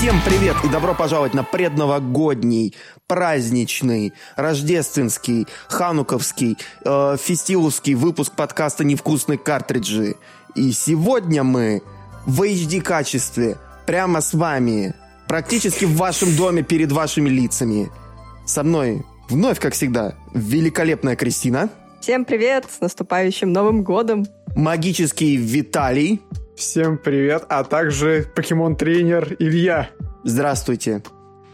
Всем привет и добро пожаловать на предновогодний, праздничный, рождественский, хануковский, э, фестивовский выпуск подкаста «Невкусные картриджи». И сегодня мы в HD-качестве, прямо с вами, практически в вашем доме перед вашими лицами. Со мной вновь, как всегда, великолепная Кристина. Всем привет, с наступающим Новым годом. Магический Виталий. Всем привет, а также покемон-тренер Илья. Здравствуйте.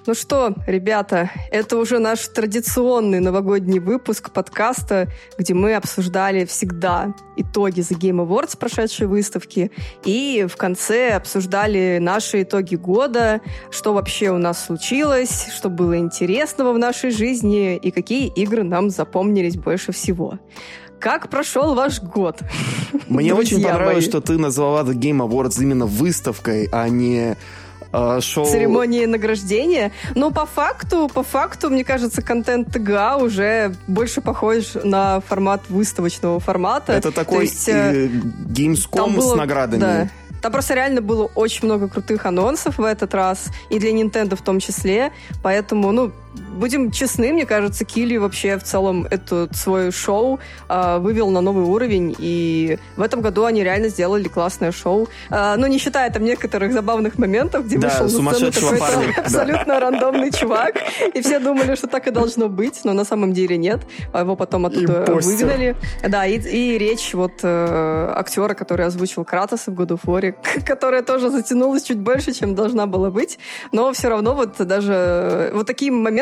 Ну что, ребята, это уже наш традиционный новогодний выпуск подкаста, где мы обсуждали всегда итоги The Game Awards прошедшей выставки и в конце обсуждали наши итоги года, что вообще у нас случилось, что было интересного в нашей жизни и какие игры нам запомнились больше всего. Как прошел ваш год? Мне очень понравилось, мои. что ты назвала The Game Awards именно выставкой, а не э, шоу... Церемонии награждения. Но по факту, по факту, мне кажется, контент ТГА уже больше похож на формат выставочного формата. Это такой есть, э, Gamescom было, с наградами. Да. Там просто реально было очень много крутых анонсов в этот раз, и для Nintendo в том числе, поэтому, ну, будем честны, мне кажется, Килли вообще в целом это свое шоу э, вывел на новый уровень, и в этом году они реально сделали классное шоу. Э, ну, не считая там некоторых забавных моментов, где да, вышел на сцену какой-то абсолютно да. рандомный чувак, и все думали, что так и должно быть, но на самом деле нет. А его потом оттуда Импостер. выгнали. Да, и, и речь вот э, актера, который озвучил Кратоса в году Форе, которая тоже затянулась чуть больше, чем должна была быть, но все равно вот даже вот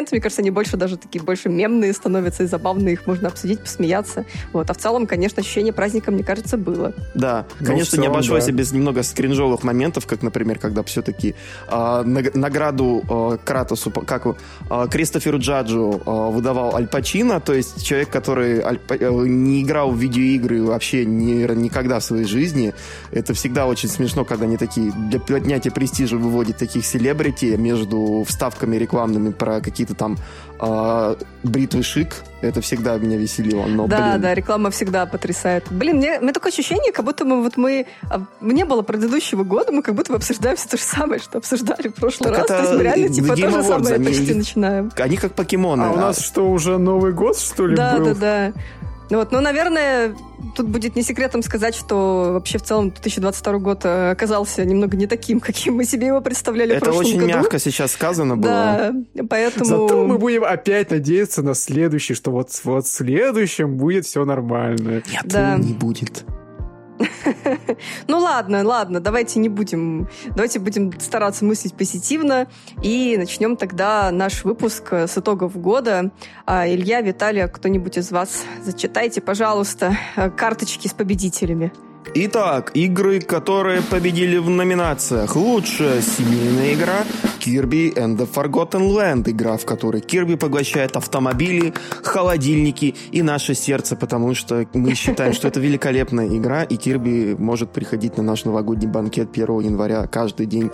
такими моментами кажется, они больше даже такие больше мемные становятся и забавные, их можно обсудить, посмеяться. Вот. А в целом, конечно, ощущение праздника, мне кажется, было. Да, ну, конечно, целом, не обошлось да. без немного скринжовых моментов, как, например, когда все-таки э, награду э, Кратосу, как э, Кристоферу Джаджу э, выдавал Аль Пачино, то есть человек, который Аль, э, не играл в видеоигры вообще ни, никогда в своей жизни. Это всегда очень смешно, когда они такие для поднятия престижа выводят таких селебрити между вставками рекламными про какие-то там а, бритвы шик, это всегда меня веселило. Но, да, блин. да, реклама всегда потрясает. Блин, мне, мне такое ощущение, как будто мы вот мы а, не было предыдущего года, мы как будто бы обсуждаем все то же самое, что обсуждали в прошлый так раз. Это, То есть мы реально типа то же самое они, почти начинаем. Они как покемоны. А, а у нас что, уже Новый год, что ли, Да, был? да, да. Ну вот, ну, наверное, тут будет не секретом сказать, что вообще в целом 2022 год э, оказался немного не таким, каким мы себе его представляли Это в прошлом очень году. мягко сейчас сказано было. Да, поэтому... Зато мы будем опять надеяться на следующий, что вот, вот в следующем будет все нормально. Нет, да. не будет. Ну ладно, ладно, давайте не будем, давайте будем стараться мыслить позитивно и начнем тогда наш выпуск с итогов года. А, Илья, Виталия, кто-нибудь из вас зачитайте, пожалуйста, карточки с победителями. Итак, игры, которые победили в номинациях. Лучшая семейная игра Kirby and the Forgotten Land. Игра, в которой Кирби поглощает автомобили, холодильники и наше сердце, потому что мы считаем, что это великолепная игра, и Кирби может приходить на наш новогодний банкет 1 января каждый день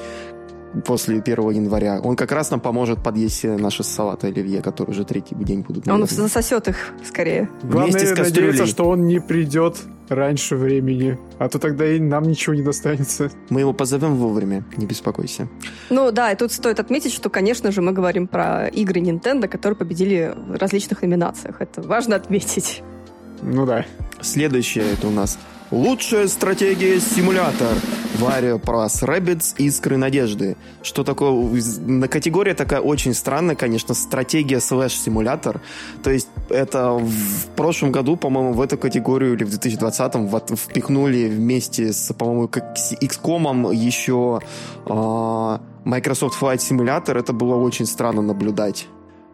после 1 января. Он как раз нам поможет подъесть наши салаты оливье, которые уже третий день будут. Наверное. Он засосет их скорее. Главное Вместе с надеяться, что он не придет раньше времени, а то тогда и нам ничего не достанется. Мы его позовем вовремя, не беспокойся. Ну да, и тут стоит отметить, что, конечно же, мы говорим про игры Nintendo, которые победили в различных номинациях. Это важно отметить. Ну да. Следующее это у нас Лучшая стратегия симулятор. Wario Plus Rabbids Искры Надежды. Что такое? На Категория такая очень странная, конечно, стратегия слэш-симулятор. То есть это в прошлом году, по-моему, в эту категорию или в 2020-м впихнули вместе с, по-моему, как с XCOM еще э, Microsoft Flight Simulator. Это было очень странно наблюдать.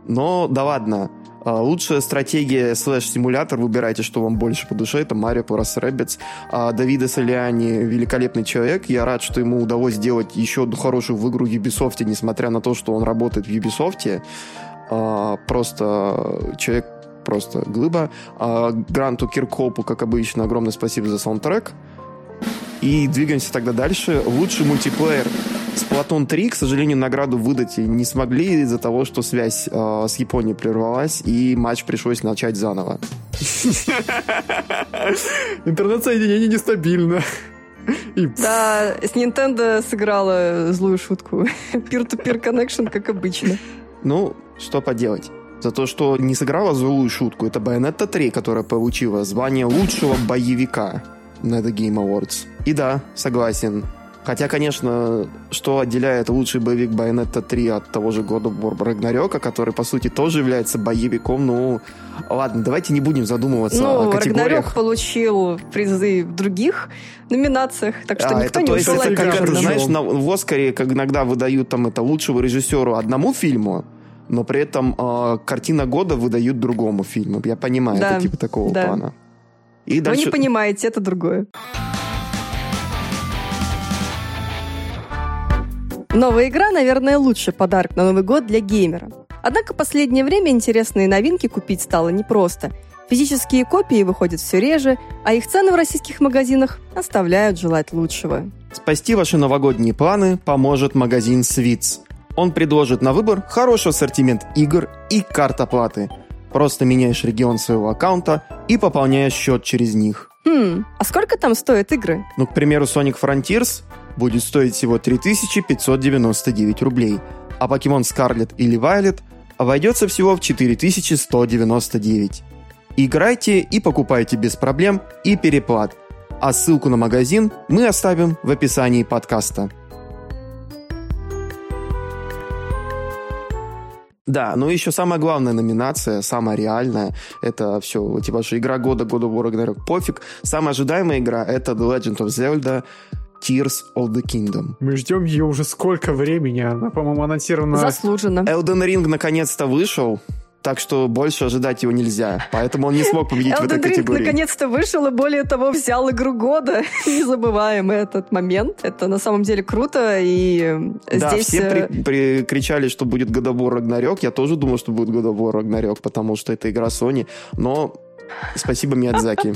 Но да ладно. А, лучшая стратегия слэш-симулятор, выбирайте, что вам больше по душе, это Марио Plus Rabbids. А Давида Солиани великолепный человек, я рад, что ему удалось сделать еще одну хорошую в игру в Ubisoft, несмотря на то, что он работает в Ubisoft. А, просто человек просто глыба. Гранту Киркопу, как обычно, огромное спасибо за саундтрек. И двигаемся тогда дальше. Лучший мультиплеер. Splatoon 3, к сожалению, награду выдать не смогли из-за того, что связь э, с Японией прервалась, и матч пришлось начать заново. Интернет-соединение нестабильно. Да, с Nintendo сыграла злую шутку. Peer-to-peer connection, как обычно. Ну, что поделать. За то, что не сыграла злую шутку, это Bayonetta 3, которая получила звание лучшего боевика на The Game Awards. И да, согласен, Хотя, конечно, что отделяет лучший боевик Bayonetta 3 от того же года War Ragnarok, который, по сути, тоже является боевиком, ну, ладно, давайте не будем задумываться ну, о категориях. Ragnarok получил призы в других номинациях, так что а, никто это, не ушел это, как, это, знаешь, на, в Оскаре, как иногда выдают там это лучшего режиссеру одному фильму, но при этом э, картина года выдают другому фильму. Я понимаю, да, это типа такого да. плана. И дальше... Вы не понимаете, это другое. Новая игра, наверное, лучший подарок на Новый год для геймера. Однако в последнее время интересные новинки купить стало непросто. Физические копии выходят все реже, а их цены в российских магазинах оставляют желать лучшего. Спасти ваши новогодние планы поможет магазин Свитс. Он предложит на выбор хороший ассортимент игр и карт оплаты. Просто меняешь регион своего аккаунта и пополняешь счет через них. Хм, а сколько там стоят игры? Ну, к примеру, Sonic Frontiers будет стоить всего 3599 рублей, а Pokemon Scarlet или Violet обойдется всего в 4199. Играйте и покупайте без проблем и переплат, а ссылку на магазин мы оставим в описании подкаста. Да, ну еще самая главная номинация, самая реальная, это все, типа, что игра года, года War Ragnarok, пофиг. Самая ожидаемая игра это The Legend of Zelda Tears of the Kingdom. Мы ждем ее уже сколько времени, она, по-моему, анонсирована... Заслуженно. Elden Ring наконец-то вышел, так что больше ожидать его нельзя. Поэтому он не смог победить в этой категории. наконец-то вышел, и более того, взял игру года. не забываем этот момент. Это на самом деле круто, и да, здесь... все при, э, при, кричали, что будет War Ragnarok. Я тоже думал, что будет War Ragnarok, потому что это игра Sony. Но Спасибо, Миядзаки.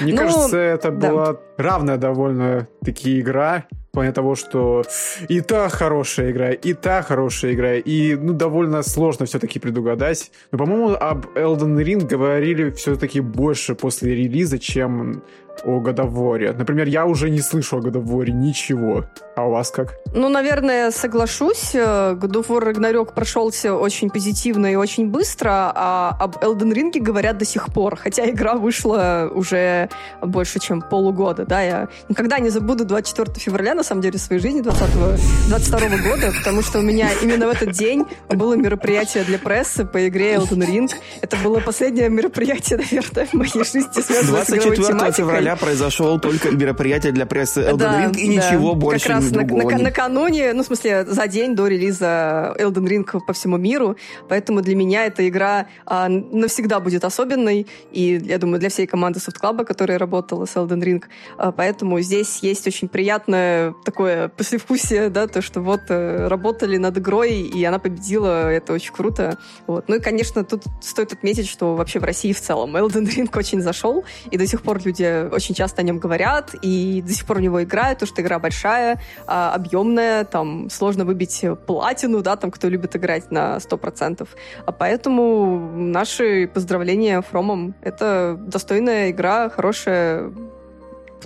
Мне ну, кажется, это была равная довольно таки игра плане того, что и та хорошая игра, и та хорошая игра, и ну довольно сложно все-таки предугадать. Но, по-моему, об Elden Ring говорили все-таки больше после релиза, чем о Годоворе. Например, я уже не слышу о Годоворе ничего. А у вас как? Ну, наверное, соглашусь. Of War Ragnarok прошелся очень позитивно и очень быстро, а об Elden Ring говорят до сих пор, хотя игра вышла уже больше, чем полугода, да, я никогда не забуду 24 февраля, на самом деле, своей жизни 20 22 года, потому что у меня именно в этот день было мероприятие для прессы по игре Elden Ring. Это было последнее мероприятие, наверное, в моей жизни, связанное с игровой тематикой. Февраля произошел только мероприятие для прессы Elden да, Ring и да. ничего больше как раз на, на, накануне, ну, в смысле, за день до релиза Elden Ring по всему миру, поэтому для меня эта игра а, навсегда будет особенной, и, я думаю, для всей команды Soft Club, которая работала с Elden Ring, а, поэтому здесь есть очень приятное такое послевкусие, да, то, что вот э, работали над игрой, и она победила, это очень круто. Вот. Ну и, конечно, тут стоит отметить, что вообще в России в целом Elden Ring очень зашел, и до сих пор люди очень часто о нем говорят, и до сих пор в него играют, потому что игра большая, а, объемная, там сложно выбить платину, да, там кто любит играть на 100%. А поэтому наши поздравления Фромом. Это достойная игра, хорошая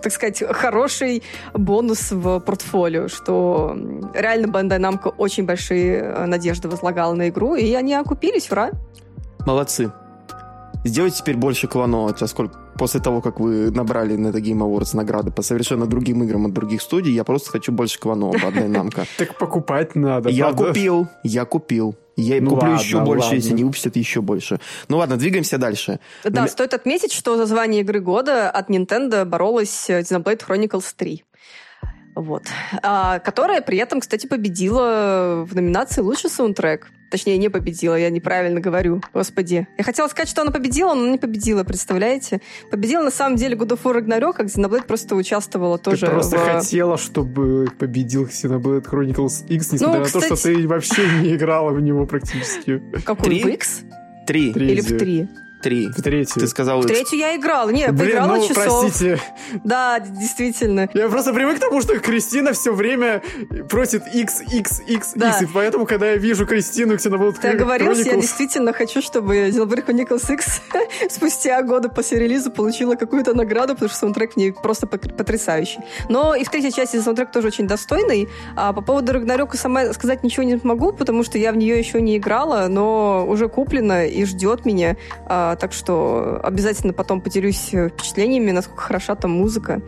так сказать, хороший бонус в портфолио, что реально Bandai Namco очень большие э, надежды возлагала на игру, и они окупились, ура! Молодцы. Сделайте теперь больше кланов, поскольку после того, как вы набрали на The Game Awards награды по совершенно другим играм от других студий, я просто хочу больше по одной намка. Так покупать надо, Я купил, я купил. Я ну куплю ладно, еще больше, ладно. если не выпустят еще больше. Ну ладно, двигаемся дальше. Да, Но... стоит отметить, что за звание игры года от Nintendo боролась Xenoblade Chronicles 3 вот, а, которая при этом, кстати, победила в номинации «Лучший саундтрек». Точнее, не победила, я неправильно говорю. Господи. Я хотела сказать, что она победила, но не победила, представляете? Победила на самом деле God of War Ragnarok, а Xenoblade просто участвовала тоже Ты просто в... хотела, чтобы победил Xenoblade Chronicles X, несмотря ну, кстати... на то, что ты вообще не играла в него практически. Какой? В X? Три. Или в три? Три. В третью. Ты сказал... В третью я играл. Не, Блин, поиграла ну, часов. простите. Да, действительно. Я просто привык к тому, что Кристина все время просит X, X, X, да. X, и поэтому, когда я вижу Кристину Xenoblade Ты оговорился, я действительно хочу, чтобы Xenoblade Chronicles X спустя годы после релиза получила какую-то награду, потому что саундтрек не просто потрясающий. Но и в третьей части саундтрек тоже очень достойный. А по поводу Рагнарёка сама сказать ничего не могу, потому что я в нее еще не играла, но уже куплена и ждет меня. А, так что обязательно потом поделюсь впечатлениями, насколько хороша там музыка.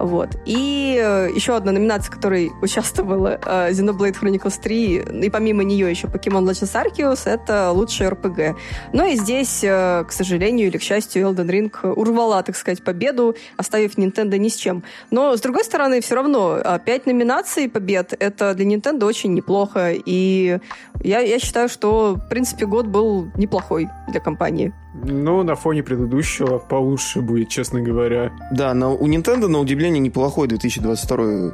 Вот. И э, еще одна номинация, в которой участвовала э, Xenoblade Chronicles 3, и помимо нее еще Pokemon Legends Arceus, это лучший RPG. Но и здесь, э, к сожалению или к счастью, Elden Ring урвала, так сказать, победу, оставив Nintendo ни с чем. Но, с другой стороны, все равно пять номинаций побед — это для Nintendo очень неплохо. И я, я считаю, что, в принципе, год был неплохой для компании. Ну, на фоне предыдущего получше будет, честно говоря. Да, но у Nintendo, на удивление, неплохой 2022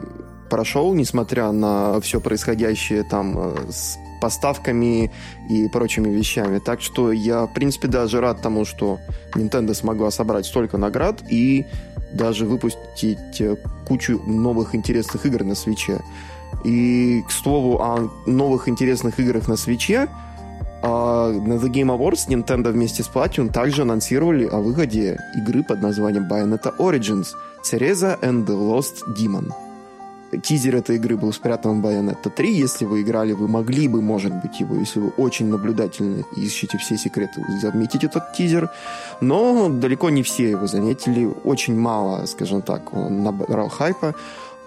прошел, несмотря на все происходящее там э, с поставками и прочими вещами. Так что я, в принципе, даже рад тому, что Nintendo смогла собрать столько наград и даже выпустить э, кучу новых интересных игр на свече. И, к слову, о новых интересных играх на свече, а на The Game Awards Nintendo вместе с Platinum также анонсировали о выходе игры под названием Bayonetta Origins Cereza and the Lost Demon. Тизер этой игры был спрятан в Bayonetta 3. Если вы играли, вы могли бы, может быть, его, если вы очень наблюдательны и ищете все секреты, заметить этот тизер. Но далеко не все его заметили. Очень мало, скажем так, он набрал хайпа.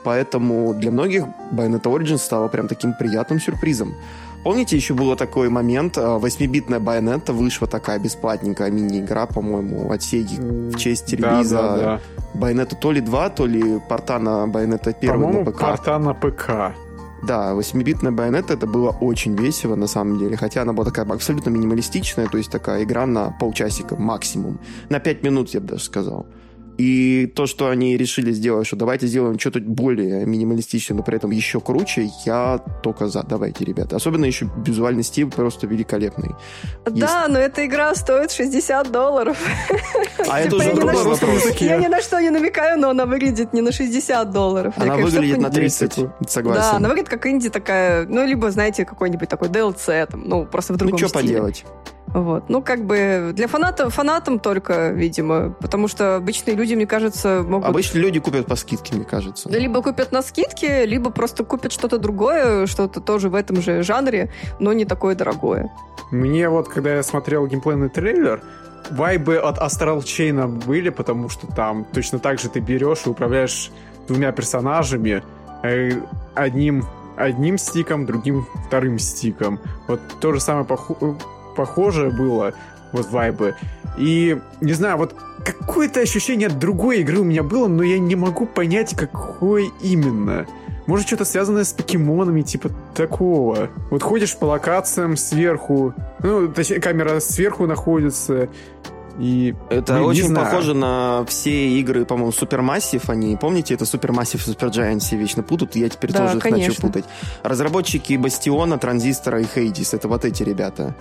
Поэтому для многих Bayonetta Origins стала прям таким приятным сюрпризом. Помните, еще был такой момент, 8-битная Байонета вышла такая бесплатненькая мини-игра, по-моему, от Sega в честь релиза да, да, да. Байонета то ли 2, то ли порта на Байонета 1 на ПК. порта на ПК. Да, 8-битная байонета это было очень весело на самом деле, хотя она была такая абсолютно минималистичная, то есть такая игра на полчасика максимум. На 5 минут, я бы даже сказал. И то, что они решили сделать, что давайте сделаем что-то более минималистичное, но при этом еще круче, я только за. Давайте, ребята. Особенно еще визуальный стиль просто великолепный. Да, Есть... но эта игра стоит 60 долларов. А это уже другой вопрос. Я ни на что не намекаю, но она выглядит не на 60 долларов. Она выглядит на 30, согласен. Да, она выглядит как инди такая, ну, либо, знаете, какой-нибудь такой DLC, там, ну, просто в другом Ну, что поделать? Вот. Ну, как бы для фанатов, фанатам только, видимо, потому что обычные люди, мне кажется, могут... Обычные люди купят по скидке, мне кажется. Либо купят на скидке, либо просто купят что-то другое, что-то тоже в этом же жанре, но не такое дорогое. Мне вот, когда я смотрел геймплейный трейлер, вайбы от Astral Chain были, потому что там точно так же ты берешь и управляешь двумя персонажами, э, одним одним стиком, другим вторым стиком. Вот то же самое похоже похожее было, вот вайбы. И, не знаю, вот какое-то ощущение от другой игры у меня было, но я не могу понять, какой именно. Может, что-то связанное с покемонами, типа такого. Вот ходишь по локациям сверху, ну, точнее, камера сверху находится, и это ну, очень похоже на все игры, по-моему, Supermassive. Они, помните, это Supermassive и Supergiant все вечно путают, и я теперь да, тоже их конечно. начал путать. Разработчики Бастиона, Транзистора и Хейдис, это вот эти ребята.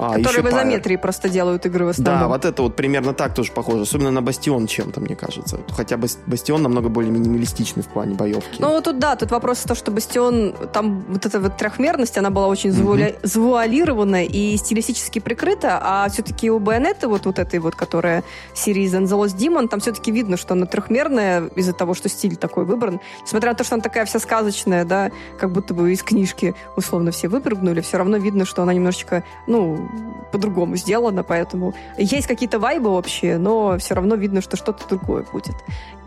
А, Которые в изометрии Pyre. просто делают игры в основном. Да, вот это вот примерно так тоже похоже. Особенно на Бастион чем-то, мне кажется. Хотя Бастион намного более минималистичный в плане боевки. Ну, вот тут да, тут вопрос в том, что Бастион, там вот эта вот трехмерность, она была очень mm-hmm. завуалирована и стилистически прикрыта, а все-таки у Байонеты, вот, вот этой вот, которая серии The Lost Demon, там все-таки видно, что она трехмерная из-за того, что стиль такой выбран. Несмотря на то, что она такая вся сказочная, да, как будто бы из книжки условно все выпрыгнули, все равно видно, что она немножечко, ну, по-другому сделано, поэтому есть какие-то вайбы общие, но все равно видно, что что-то другое будет.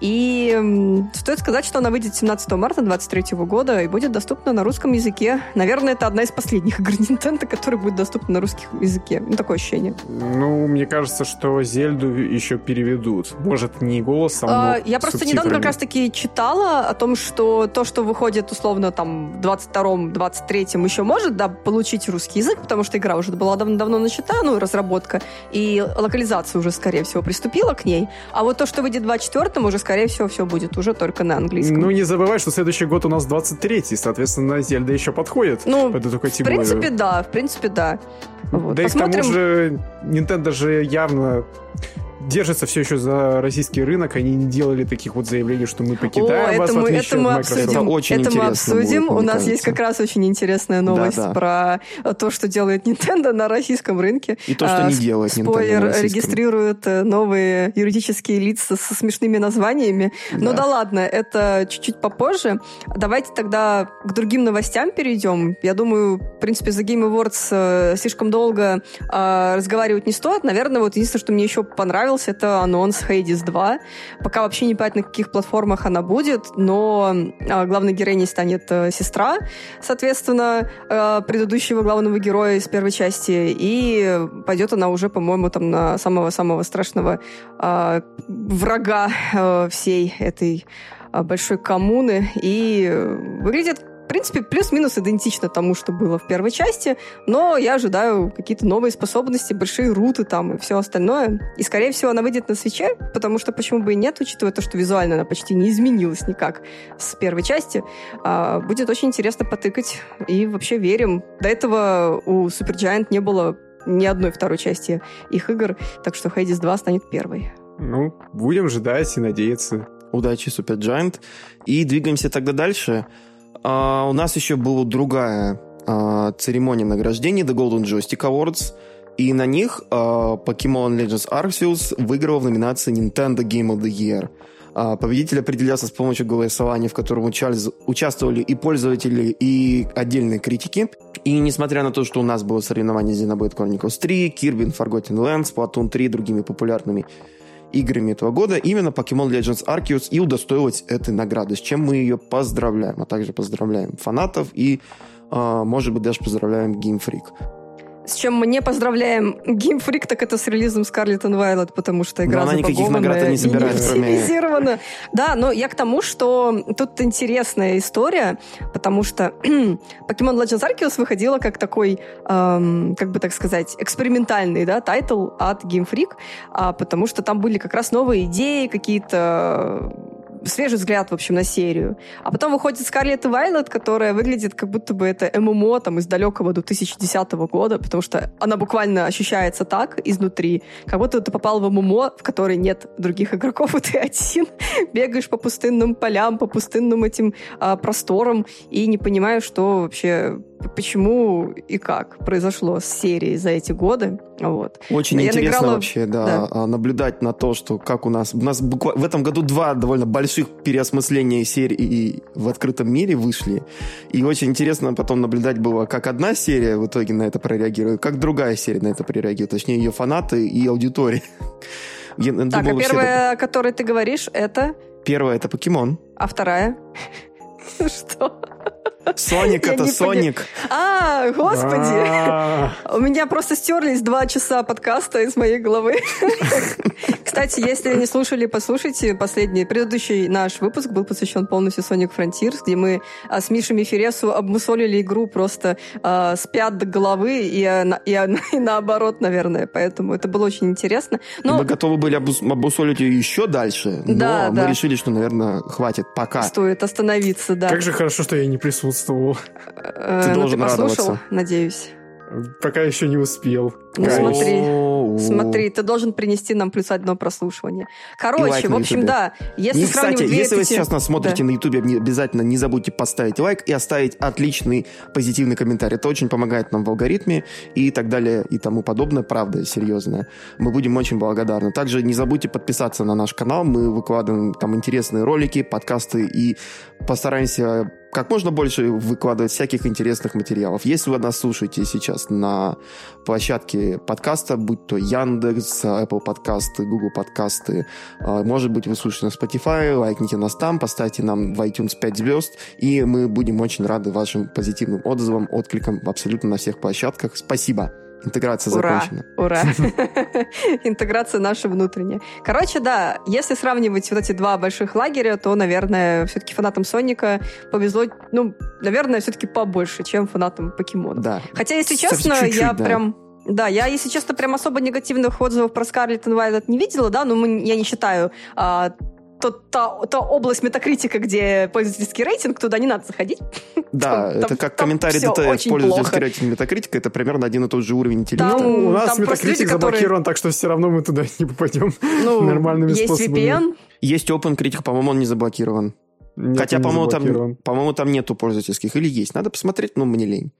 И стоит сказать, что она выйдет 17 марта 2023 года и будет доступна на русском языке. Наверное, это одна из последних игр Nintendo, которая будет доступна на русском языке. Ну, такое ощущение. Ну, мне кажется, что Зельду еще переведут. Может, не голосом, а, Я просто недавно как раз-таки читала о том, что то, что выходит условно там в 22-м, 23-м еще может, да, получить русский язык, потому что игра уже была давно-давно начата, ну, разработка, и локализация уже, скорее всего, приступила к ней. А вот то, что выйдет в 24-м, уже, скорее скорее всего, все будет уже только на английском. Ну, не забывай, что следующий год у нас 23-й, соответственно, Зельда еще подходит ну, под эту категорию. В принципе, да, в принципе, да. Вот. Да Посмотрим. и к тому же Nintendo же явно держатся все еще за российский рынок, они не делали таких вот заявлений, что мы покидаем О, вас, это мы, это мы обсудим. Это, очень это мы обсудим. Будет, У нас кажется. есть как раз очень интересная новость да, да. про то, что делает Nintendo на российском рынке. И то, что а, не делает Спойлер, Nintendo регистрирует э, новые юридические лица со смешными названиями. Да. Ну да ладно, это чуть-чуть попозже. Давайте тогда к другим новостям перейдем. Я думаю, в принципе, за Game Awards э, слишком долго э, разговаривать не стоит. Наверное, вот единственное, что мне еще понравилось, это анонс Hades 2. Пока вообще не понятно, на каких платформах она будет, но э, главной героиней станет э, сестра, соответственно, э, предыдущего главного героя из первой части, и пойдет она уже, по-моему, там на самого-самого страшного э, врага э, всей этой большой коммуны, и выглядит в принципе, плюс-минус идентично тому, что было в первой части, но я ожидаю какие-то новые способности, большие руты там и все остальное. И, скорее всего, она выйдет на свече, потому что почему бы и нет, учитывая то, что визуально она почти не изменилась никак с первой части. А, будет очень интересно потыкать. И вообще верим. До этого у Supergiant не было ни одной второй части их игр, так что Hades 2 станет первой. Ну, будем ждать и надеяться. Удачи, Supergiant. И двигаемся тогда дальше. А, у нас еще была другая а, церемония награждений The Golden Joystick Awards. И на них а, Pokemon Legends Arceus выиграл в номинации Nintendo Game of the Year. А, победитель определялся с помощью голосования, в котором участвовали и пользователи, и отдельные критики. И несмотря на то, что у нас было соревнование Xenoblade Chronicles 3, Kirby Forgotten Lands, Splatoon 3 другими популярными играми этого года именно Pokemon Legends Arceus и удостоилась этой награды, с чем мы ее поздравляем, а также поздравляем фанатов и, э, может быть, даже поздравляем Game Freak. С чем мы не поздравляем Freak, так это с релизом Scarlet and Violet, потому что игра но она никаких наград не собирает, кроме... Да, но я к тому, что тут интересная история, потому что Pokemon Legends Arceus выходила как такой, эм, как бы так сказать, экспериментальный да, title от Game Freak, а, потому что там были как раз новые идеи, какие-то свежий взгляд, в общем, на серию. А потом выходит Скарлетт и Вайлет, которая выглядит как будто бы это ММО там из далекого 2010 года, потому что она буквально ощущается так изнутри, как будто ты попал в ММО, в которой нет других игроков, и ты один бегаешь по пустынным полям, по пустынным этим а, просторам и не понимаешь, что вообще почему и как произошло с серией за эти годы. Вот. Очень Я интересно наиграла... вообще, да, да, а, наблюдать на то, что как у нас... У нас буквально в этом году два довольно больших переосмысления серий в открытом мире вышли. И очень интересно потом наблюдать было, как одна серия в итоге на это прореагирует, как другая серия на это прореагирует. Точнее, ее фанаты и аудитория. Я так, думал, а первая, это... о которой ты говоришь, это... Первая — это покемон. А вторая? Что? Соник это Соник. А, господи. А. У меня просто стерлись два часа подкаста из моей головы. Кстати, если не слушали, послушайте. Последний, предыдущий наш выпуск был посвящен полностью Sonic Frontiers, где мы а, с Мишей Мефересу обмусолили игру просто э, с пят до головы и, и, и наоборот, наверное. Поэтому это было очень интересно. Но... Мы готовы были обмусолить ее еще дальше, но да, мы да. решили, что, наверное, хватит пока. Стоит остановиться, да. Как же хорошо, что я не присутствовал присутствовал. Э, ты должен ты послушал, надеюсь. Пока еще не успел. Ну смотри, смотри, ты должен принести нам плюс одно прослушивание. Короче, в общем, да, если и, кстати, если вы сейчас нас смотрите на Ютубе, обязательно не забудьте поставить лайк и оставить отличный позитивный комментарий. Это очень помогает нам в алгоритме и так далее и тому подобное. Правда, серьезно. Мы будем очень благодарны. Также не забудьте подписаться на наш канал. Мы выкладываем там интересные ролики, подкасты и постараемся как можно больше выкладывать всяких интересных материалов. Если вы нас слушаете сейчас на площадке подкаста, будь то Яндекс, Apple подкасты, Google подкасты, а, может быть, вы слушаете на Spotify, лайкните нас там, поставьте нам в iTunes 5 звезд, и мы будем очень рады вашим позитивным отзывам, откликам абсолютно на всех площадках. Спасибо! Интеграция ура, закончена. Ура! Интеграция наша внутренняя. Короче, да, если сравнивать вот эти два больших лагеря, то, наверное, все-таки фанатам Соника повезло, ну, наверное, все-таки побольше, чем фанатам Покемона. Да. Хотя, если честно, я да. прям да, я, если честно, прям особо негативных отзывов про Скарлетт Вайлет не видела, да, но мы, я не считаю а, тот, та, та область метакритика, где пользовательский рейтинг, туда не надо заходить. Да, там, это там, как комментарий ДТФ пользовательский рейтинг метакритика, это примерно один и тот же уровень интеллекта. Там, у нас метакритик заблокирован, которые... так что все равно мы туда не попадем ну, нормальными есть способами. VPN. Есть OpenCritic, по-моему, он не заблокирован. Нет, Хотя, по-моему, там, по-моему, там нету пользовательских. Или есть. Надо посмотреть, но мне лень.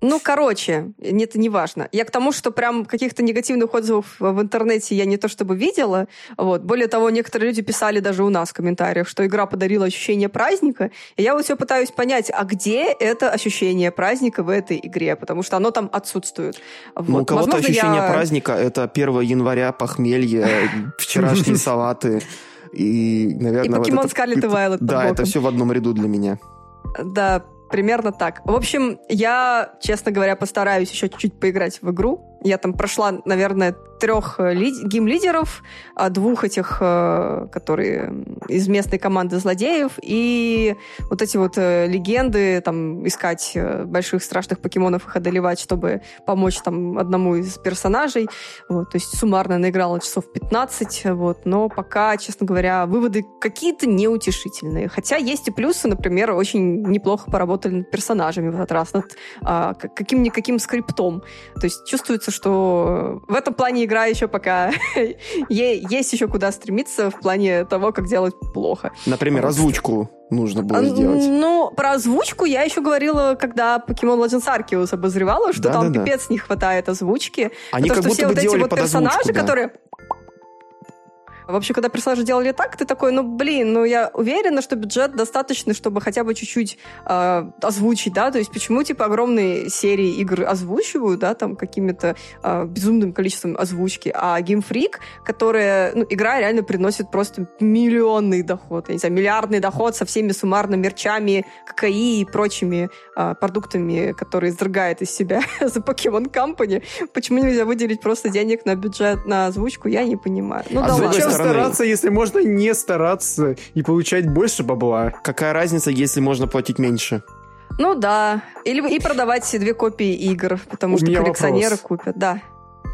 Ну, короче, это не важно. Я к тому, что прям каких-то негативных отзывов в интернете я не то чтобы видела. Вот. Более того, некоторые люди писали даже у нас в комментариях, что игра подарила ощущение праздника. И я вот все пытаюсь понять, а где это ощущение праздника в этой игре? Потому что оно там отсутствует. Вот. Ну, у кого-то Возможно, ощущение я... праздника — это 1 января, похмелье, вчерашние салаты. И, наверное... И покемон вот Скарлетт и Вайлот. Да, это все в одном ряду для меня. Да, примерно так. В общем, я, честно говоря, постараюсь еще чуть-чуть поиграть в игру. Я там прошла, наверное, трех э, ли, гейм-лидеров, а двух этих, э, которые из местной команды злодеев, и вот эти вот э, легенды, там, искать больших страшных покемонов, их одолевать, чтобы помочь там одному из персонажей. Вот, то есть суммарно наиграла часов 15, вот, но пока, честно говоря, выводы какие-то неутешительные. Хотя есть и плюсы, например, очень неплохо поработали над персонажами в этот раз, над а, каким-никаким скриптом. То есть чувствуется, что в этом плане игра еще пока есть еще куда стремиться в плане того, как делать плохо. Например, озвучку нужно было сделать. Ну, про озвучку я еще говорила, когда Pokemon Legends Arceus обозревала, что да, там да, пипец да. не хватает озвучки. Они потому как что будто все вот эти вот персонажи, да. которые в общем, когда персонажи делали так, ты такой, ну, блин, ну, я уверена, что бюджет достаточный, чтобы хотя бы чуть-чуть э, озвучить, да, то есть почему, типа, огромные серии игр озвучивают, да, там, какими-то э, безумным количеством озвучки, а Game Freak, которая, ну, игра реально приносит просто миллионный доход, я не знаю, миллиардный доход со всеми суммарно мерчами, ККИ и прочими э, продуктами, которые изрыгает из себя за Pokemon Company, почему нельзя выделить просто денег на бюджет, на озвучку, я не понимаю. Ну, а да ладно стороны... стараться, если можно не стараться и получать больше бабла? Какая разница, если можно платить меньше? Ну да. Или и продавать две копии игр, потому У что коллекционеры вопрос. купят, да.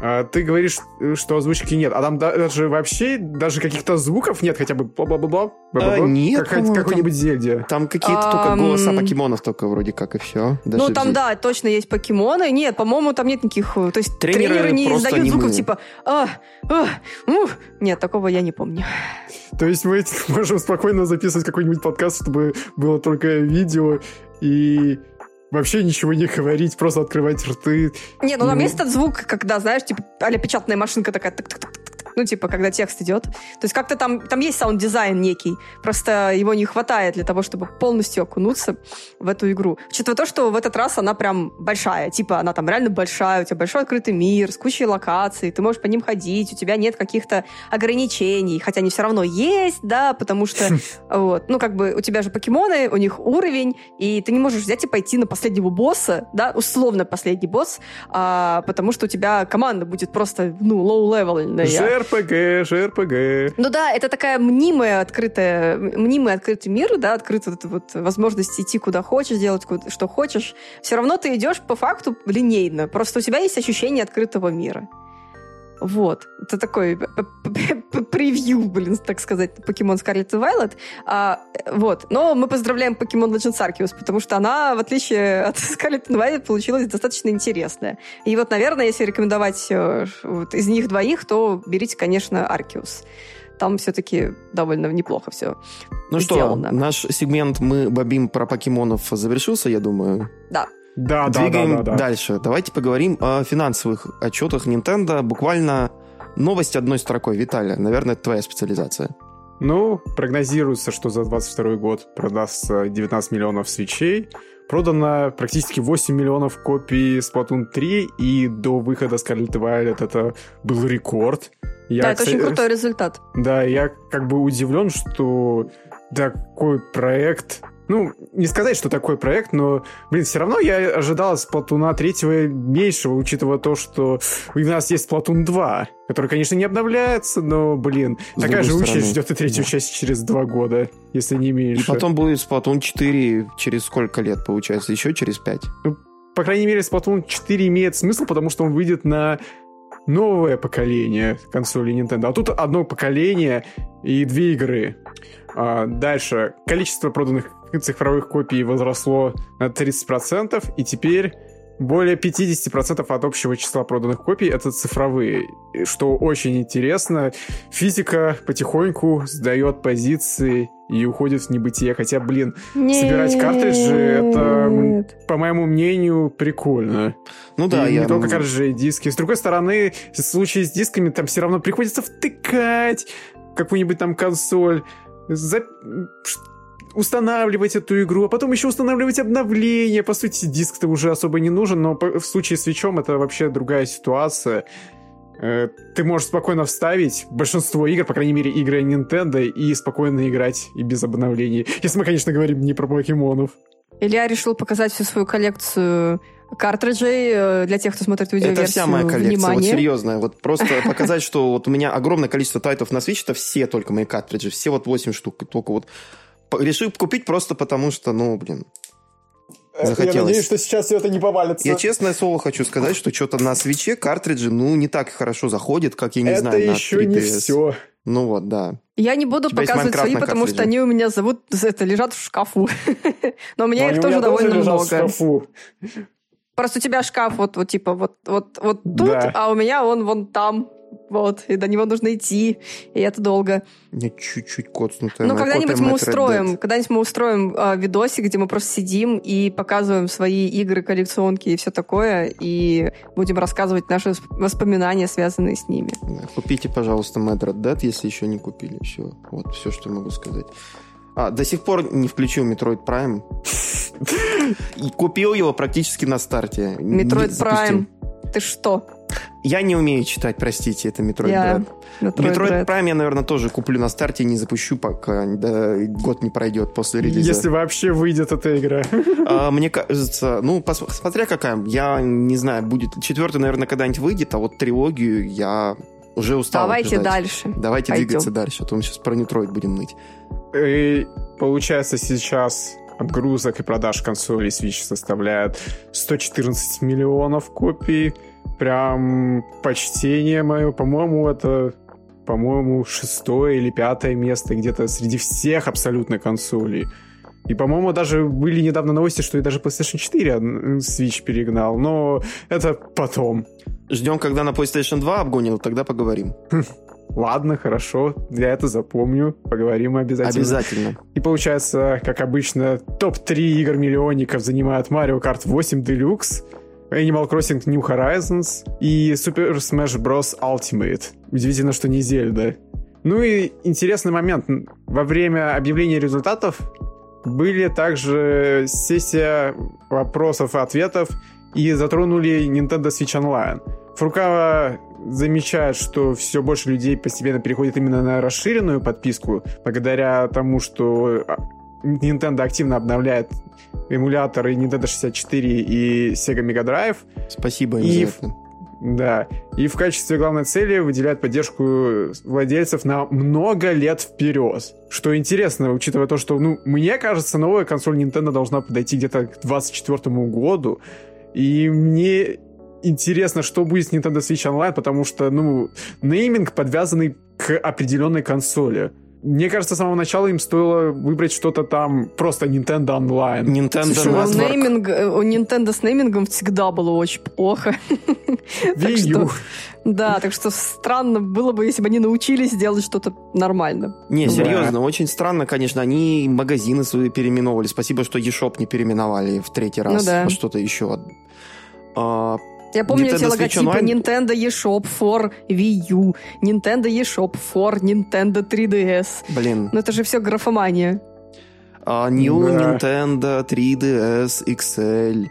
А, ты говоришь, что озвучки нет, а там даже вообще даже каких-то звуков нет, хотя бы бла-бла-бла-бла? А, нет. Как, какой-нибудь Зельде. Там какие-то только голоса покемонов только вроде как и все. ну там да, точно есть покемоны. Нет, по-моему, там нет никаких... То есть тренеры, тренеры не издают звуков типа... А, а, ух. Нет, такого я не помню. То есть мы можем спокойно записывать какой-нибудь подкаст, чтобы было только видео и вообще ничего не говорить, просто открывать рты. Не, ну там есть этот звук, когда, знаешь, типа, а печатная машинка такая так так так ну, типа, когда текст идет. То есть как-то там, там есть саунд-дизайн некий, просто его не хватает для того, чтобы полностью окунуться в эту игру. Учитывая то, что в этот раз она прям большая, типа, она там реально большая, у тебя большой открытый мир с кучей локаций, ты можешь по ним ходить, у тебя нет каких-то ограничений, хотя они все равно есть, да, потому что, вот, ну, как бы у тебя же покемоны, у них уровень, и ты не можешь взять и пойти на последнего босса, да, условно последний босс, а, потому что у тебя команда будет просто, ну, low-level ная. ЖРПГ, ЖРПГ. Ну да, это такая мнимая открытая, мнимый открытый мир, да, открытая вот, вот возможность идти куда хочешь, делать что хочешь. Все равно ты идешь по факту линейно. Просто у тебя есть ощущение открытого мира. Вот. Это такой превью, блин, так сказать, Pokemon Scarlet и Violet. А, вот. Но мы поздравляем Pokemon Legends Arceus, потому что она, в отличие от Scarlet и Violet, получилась достаточно интересная. И вот, наверное, если рекомендовать э, вот, из них двоих, то берите, конечно, Arceus там все-таки довольно неплохо все Ну сделано. что, наш сегмент «Мы бобим про покемонов» завершился, я думаю. Да. Да, Двигаем да, да, да, дальше. Давайте поговорим о финансовых отчетах Nintendo. Буквально новость одной строкой. Виталия, наверное, это твоя специализация. Ну, прогнозируется, что за 22 год продастся 19 миллионов свечей. Продано практически 8 миллионов копий Splatoon 3, и до выхода Scarlet Violet это был рекорд. Я, да, это кстати, очень крутой результат. Да, я как бы удивлен, что такой проект ну, не сказать, что такой проект, но, блин, все равно я ожидал с Платуна третьего меньшего, учитывая то, что у нас есть Платун 2, который, конечно, не обновляется, но, блин, с такая же участь ждет и третью да. часть через два года, если не меньше. И потом будет Splatoon 4 через сколько лет, получается? Еще через пять? Ну, по крайней мере, Splatoon 4 имеет смысл, потому что он выйдет на новое поколение консолей Nintendo. А тут одно поколение и две игры. А, дальше. Количество проданных цифровых копий возросло на 30%, и теперь более 50% от общего числа проданных копий это цифровые, что очень интересно. Физика потихоньку сдает позиции и уходит в небытие. Хотя, блин, Нет. собирать картриджи это, по моему мнению, прикольно. Ну да, и я... Не только картриджи и диски. С другой стороны, в случае с дисками там все равно приходится втыкать какую-нибудь там консоль. За устанавливать эту игру, а потом еще устанавливать обновления. По сути, диск-то уже особо не нужен, но в случае с свечом это вообще другая ситуация. Э, ты можешь спокойно вставить большинство игр, по крайней мере, игры Nintendo, и спокойно играть и без обновлений. Если мы, конечно, говорим не про покемонов. Илья решил показать всю свою коллекцию картриджей э, для тех, кто смотрит видеоверсию. Это вся моя коллекция, Внимание. вот серьезно. Вот просто показать, что вот у меня огромное количество тайтов на Switch, это все только мои картриджи, все вот 8 штук, только вот решил купить просто потому, что, ну, блин, э, захотелось. Я надеюсь, что сейчас все это не повалится. Я честное слово хочу сказать, что что-то на свече картриджи, ну, не так хорошо заходит, как, я не это знаю, Это еще не все. Ну вот, да. Я не буду показывать свои, потому что они у меня зовут, это, лежат в шкафу. Но у меня их тоже довольно много. Просто у тебя шкаф вот, вот типа вот, вот, вот тут, а у меня он вон там. Вот, и до него нужно идти, и это долго. Не чуть-чуть коцнутая. Ну, когда-нибудь мы устроим, когда-нибудь мы устроим э, видосик, где мы просто сидим и показываем свои игры, коллекционки и все такое, и будем рассказывать наши воспоминания, связанные с ними. Купите, пожалуйста, Mad Red Dead, если еще не купили. Все, вот все, что я могу сказать. А, до сих пор не включил Metroid Prime. И купил его практически на старте. Metroid Prime. Ты что? Я не умею читать, простите, это Metroid я... Dread. Metroid, Metroid Prime я, наверное, тоже куплю на старте и не запущу, пока да, год не пройдет после релиза. Если вообще выйдет эта игра. А, мне кажется, ну, смотря какая, я не знаю, будет четвертый, наверное, когда-нибудь выйдет, а вот трилогию я уже устал. Давайте ждать. дальше. Давайте Пойдем. двигаться дальше, а то мы сейчас про Metroid будем ныть. И получается сейчас отгрузок и продаж консолей Switch составляет 114 миллионов копий прям почтение мое. По-моему, это по-моему, шестое или пятое место где-то среди всех абсолютно консолей. И, по-моему, даже были недавно новости, что и даже PlayStation 4 Switch перегнал, но это потом. Ждем, когда на PlayStation 2 обгонил, тогда поговорим. Ладно, хорошо, я это запомню, поговорим обязательно. Обязательно. И получается, как обычно, топ-3 игр-миллионников занимают Mario Kart 8 Deluxe, Animal Crossing New Horizons и Super Smash Bros. Ultimate. Удивительно, что не Зельда. Ну и интересный момент. Во время объявления результатов были также сессия вопросов и ответов и затронули Nintendo Switch Online. Фрукава замечает, что все больше людей постепенно переходят именно на расширенную подписку, благодаря тому, что а, Nintendo активно обновляет эмуляторы Nintendo 64 и Sega Mega Drive. Спасибо им и, за это. Да. И в качестве главной цели выделяют поддержку владельцев на много лет вперед. Что интересно, учитывая то, что, ну, мне кажется, новая консоль Nintendo должна подойти где-то к 2024 году. И мне интересно, что будет с Nintendo Switch Online, потому что, ну, нейминг подвязанный к определенной консоли. Мне кажется, с самого начала им стоило выбрать что-то там просто Nintendo Online. Nintendo Слушай, у, нейминг, у Nintendo с неймингом всегда было очень плохо. Wii U. Да, так что странно было бы, если бы они научились делать что-то нормально. Не, серьезно, очень странно, конечно. Они магазины свои переименовали. Спасибо, что eShop не переименовали в третий раз. Ну да. Что-то еще. А, я помню Nintendo эти логотипы Online... Nintendo eShop for Wii U, Nintendo eShop for Nintendo 3DS. Блин. Ну это же все графомания. Uh, New да. Nintendo 3DS XL.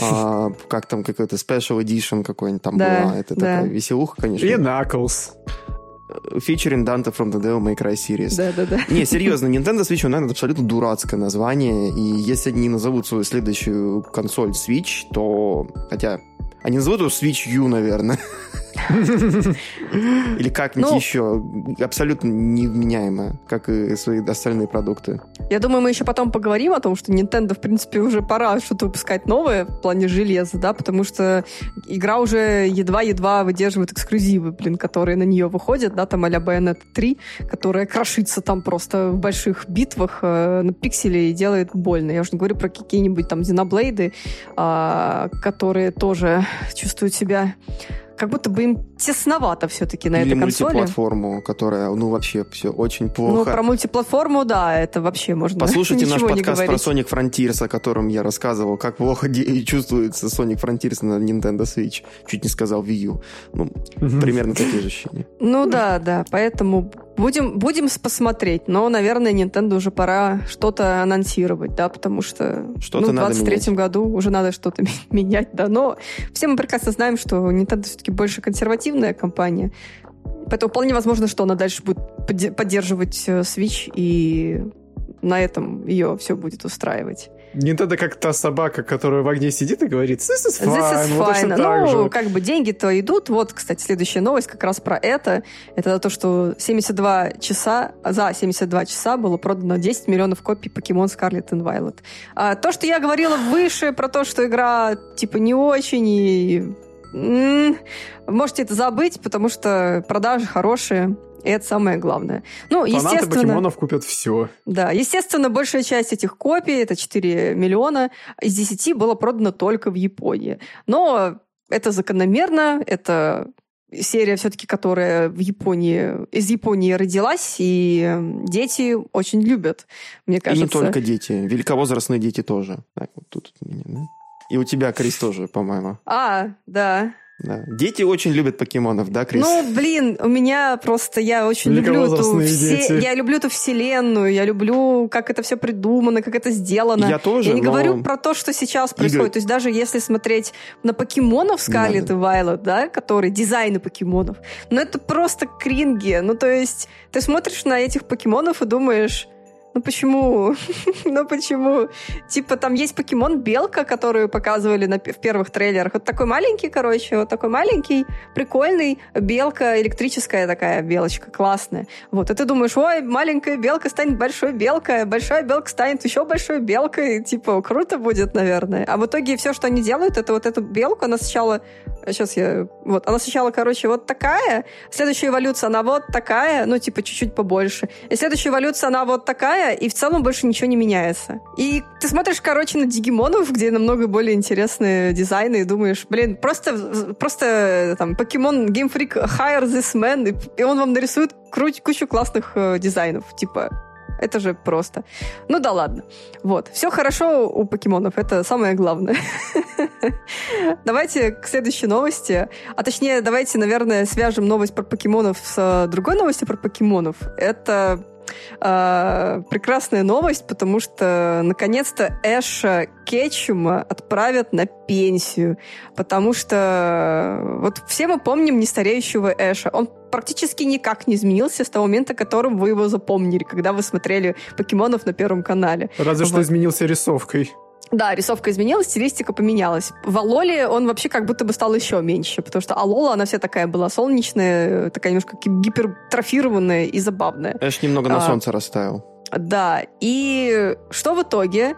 А, как там какой-то Special Edition какой-нибудь там да, была. Это да. такая веселуха, конечно. И Knuckles. Featuring Dante from the Devil May Cry series. Да, да, да. Не, серьезно, Nintendo Switch Online это абсолютно дурацкое название, и если они назовут свою следующую консоль Switch, то... Хотя они назовут его Switch U, наверное. Или как-нибудь ну, еще абсолютно невменяемо, как и свои остальные продукты. Я думаю, мы еще потом поговорим о том, что Nintendo, в принципе, уже пора что-то выпускать новое в плане железа, да, потому что игра уже едва-едва выдерживает эксклюзивы, блин, которые на нее выходят, да, там а-ля Bayonetta 3, которая крошится там просто в больших битвах э, на пикселе и делает больно. Я уже не говорю про какие-нибудь там Xenoblade, э, которые тоже чувствуют себя как будто бы им тесновато все-таки на Или этой консоли. мультиплатформу, которая, ну, вообще все очень плохо. Ну, про мультиплатформу, да, это вообще можно Послушайте наш подкаст про Sonic Frontiers, о котором я рассказывал, как плохо чувствуется Sonic Frontiers на Nintendo Switch. Чуть не сказал Wii U. Ну, угу. примерно такие же ощущения. Ну да, да, поэтому будем, будем посмотреть, но, наверное, Nintendo уже пора что-то анонсировать, да, потому что что ну, в 23 году уже надо что-то менять, да, но все мы прекрасно знаем, что Nintendo все-таки больше консервативная компания. Поэтому вполне возможно, что она дальше будет поддерживать э, Switch, и на этом ее все будет устраивать. Nintendo как та собака, которая в огне сидит и говорит «This is fine». This is fine. Вот ну, же. как бы деньги-то идут. Вот, кстати, следующая новость как раз про это. Это то, что 72 часа, за 72 часа было продано 10 миллионов копий Pokemon Scarlet and Violet. А то, что я говорила выше про то, что игра типа не очень и можете это забыть, потому что продажи хорошие. И это самое главное. Ну, Фанаты естественно... покемонов купят все. Да, естественно, большая часть этих копий, это 4 миллиона, из 10 было продано только в Японии. Но это закономерно, это серия все-таки, которая в Японии, из Японии родилась, и дети очень любят, мне кажется. И не только дети, великовозрастные дети тоже. Так, вот тут у меня, да? И у тебя, Крис, тоже, по-моему. А, да. Да. Дети очень любят покемонов, да, Крис? Ну, блин, у меня просто я очень люблю эту все... я люблю эту вселенную, я люблю, как это все придумано, как это сделано. Я тоже. Я не но... говорю про то, что сейчас происходит. Игры... То есть даже если смотреть на покемонов Скарлет да, и Вайлот, да, которые дизайны покемонов, ну это просто кринги. Ну то есть ты смотришь на этих покемонов и думаешь ну почему? ну почему? Типа там есть покемон Белка, которую показывали на, в первых трейлерах. Вот такой маленький, короче, вот такой маленький, прикольный. Белка электрическая такая белочка, классная. Вот, и ты думаешь, ой, маленькая белка станет большой белкой, большая белка станет еще большой белкой. Типа, круто будет, наверное. А в итоге все, что они делают, это вот эту белку, она сначала Сейчас я... Вот, она сначала, короче, вот такая, следующая эволюция, она вот такая, ну, типа, чуть-чуть побольше. И следующая эволюция, она вот такая, и в целом больше ничего не меняется. И ты смотришь, короче, на Дигимонов, где намного более интересные дизайны, и думаешь, блин, просто, просто там, покемон Game Freak hire this man, и, и он вам нарисует круть, кучу классных э, дизайнов. Типа, это же просто. Ну да ладно. Вот. Все хорошо у покемонов. Это самое главное. Давайте к следующей новости. А точнее, давайте, наверное, свяжем новость про покемонов с э, другой новостью про покемонов. Это э, прекрасная новость, потому что наконец-то Эша Кетчума отправят на пенсию, потому что вот все мы помним нестареющего Эша. Он практически никак не изменился с того момента, которым вы его запомнили, когда вы смотрели покемонов на Первом канале. Разве вот. что изменился рисовкой. Да, рисовка изменилась, стилистика поменялась. В Алоле он вообще как будто бы стал еще меньше, потому что Алола, она вся такая была солнечная, такая немножко гипертрофированная и забавная. Эш немного на а, солнце растаял. Да, и что в итоге?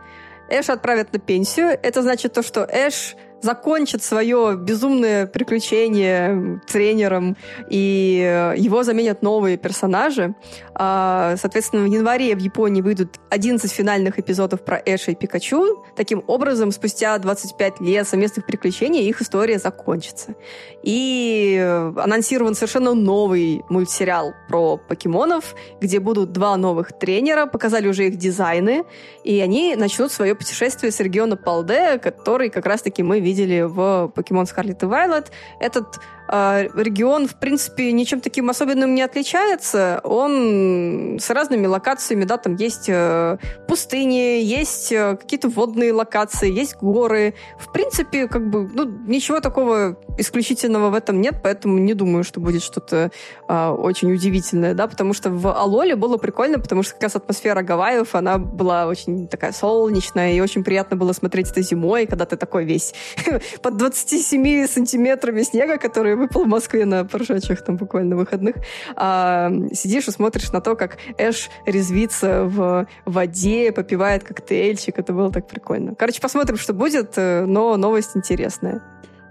Эш отправят на пенсию. Это значит то, что Эш закончит свое безумное приключение тренером, и его заменят новые персонажи. А, соответственно, в январе в Японии выйдут 11 финальных эпизодов про Эша и Пикачу. Таким образом, спустя 25 лет совместных приключений их история закончится. И анонсирован совершенно новый мультсериал про покемонов, где будут два новых тренера, показали уже их дизайны, и они начнут свое путешествие с региона Палде, который как раз-таки мы видели в Pokemon Scarlet и Violet. Этот э, регион, в принципе, ничем таким особенным не отличается. Он с разными локациями, да, там есть э, пустыни, есть э, какие-то водные локации, есть горы. В принципе, как бы, ну, ничего такого исключительного в этом нет, поэтому не думаю, что будет что-то а, очень удивительное, да, потому что в Алоле было прикольно, потому что как раз атмосфера Гавайев, она была очень такая солнечная, и очень приятно было смотреть это зимой, когда ты такой весь под 27 сантиметрами снега, который выпал в Москве на прошедших там буквально выходных, а, сидишь и смотришь на то, как Эш резвится в воде, попивает коктейльчик, это было так прикольно. Короче, посмотрим, что будет, э, но новость интересная.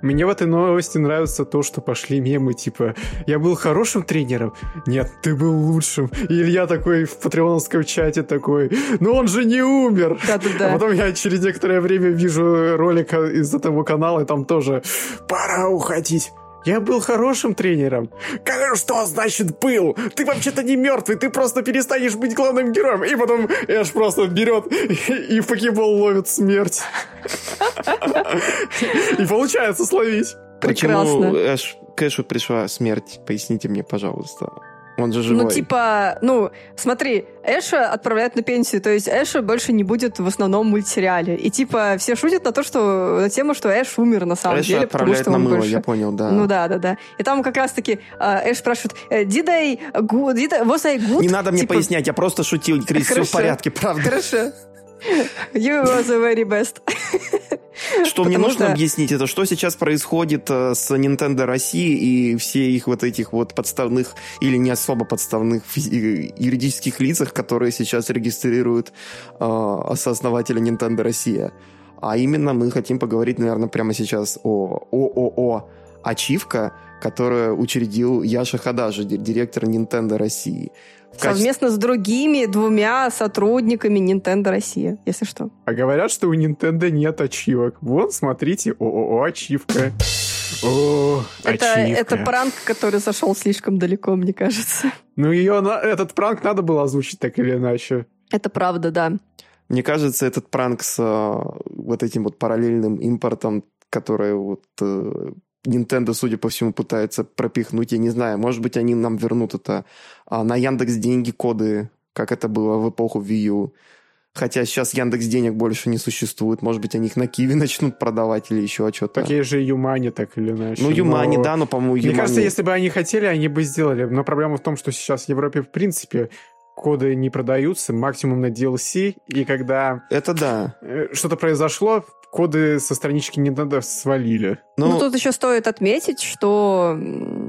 Мне в этой новости нравится то, что пошли мемы, типа, я был хорошим тренером? Нет, ты был лучшим. И Илья такой в патреоновском чате такой, ну он же не умер. Да-да-да. А потом я через некоторое время вижу ролик из этого канала, и там тоже пора уходить. Я был хорошим тренером. Как, что значит был? Ты вообще-то не мертвый, ты просто перестанешь быть главным героем. И потом Эш просто берет и, в покебол ловит смерть. И получается словить. Почему Эш к Эшу пришла смерть? Поясните мне, пожалуйста. Он же живой. Ну, типа, ну, смотри, Эша отправляют на пенсию, то есть Эша больше не будет в основном мультсериале. И типа все шутят на то, что на тему, что Эш умер на самом Эша деле. потому, что на мыло, больше... я понял, да. Ну да, да, да. И там как раз-таки э, Эш спрашивает, did I good, did I, was I good? Не надо мне типа... пояснять, я просто шутил, Крис, все в порядке, правда. Хорошо. You was the very best. Что мне нужно что... объяснить, это что сейчас происходит э, с Nintendo России и все их вот этих вот подставных или не особо подставных юридических лицах, которые сейчас регистрируют э, сооснователя Nintendo Россия. А именно мы хотим поговорить, наверное, прямо сейчас о ООО «Ачивка», которую учредил Яша Хадажи, директор Nintendo России. Совместно с другими двумя сотрудниками Nintendo Россия, если что. А говорят, что у Nintendo нет ачивок. Вот, смотрите, ООО «Ачивка». О, это, это пранк, который зашел слишком далеко, мне кажется. Ну, ее, этот пранк надо было озвучить так или иначе. Это правда, да. Мне кажется, этот пранк с uh, вот этим вот параллельным импортом, который вот uh, Nintendo, судя по всему, пытается пропихнуть. Я не знаю, может быть, они нам вернут это а, на Яндекс деньги коды, как это было в эпоху Wii U. Хотя сейчас Яндекс денег больше не существует. Может быть, они их на Киви начнут продавать или еще что-то. Такие же Юмани, так или иначе. Ну, Юмани, но... да, но, по-моему, Юмани... Мне кажется, если бы они хотели, они бы сделали. Но проблема в том, что сейчас в Европе, в принципе, коды не продаются, максимум на DLC, и когда... Это да. Э, что-то произошло, коды со странички Nintendo свалили. Ну, ну, тут еще стоит отметить, что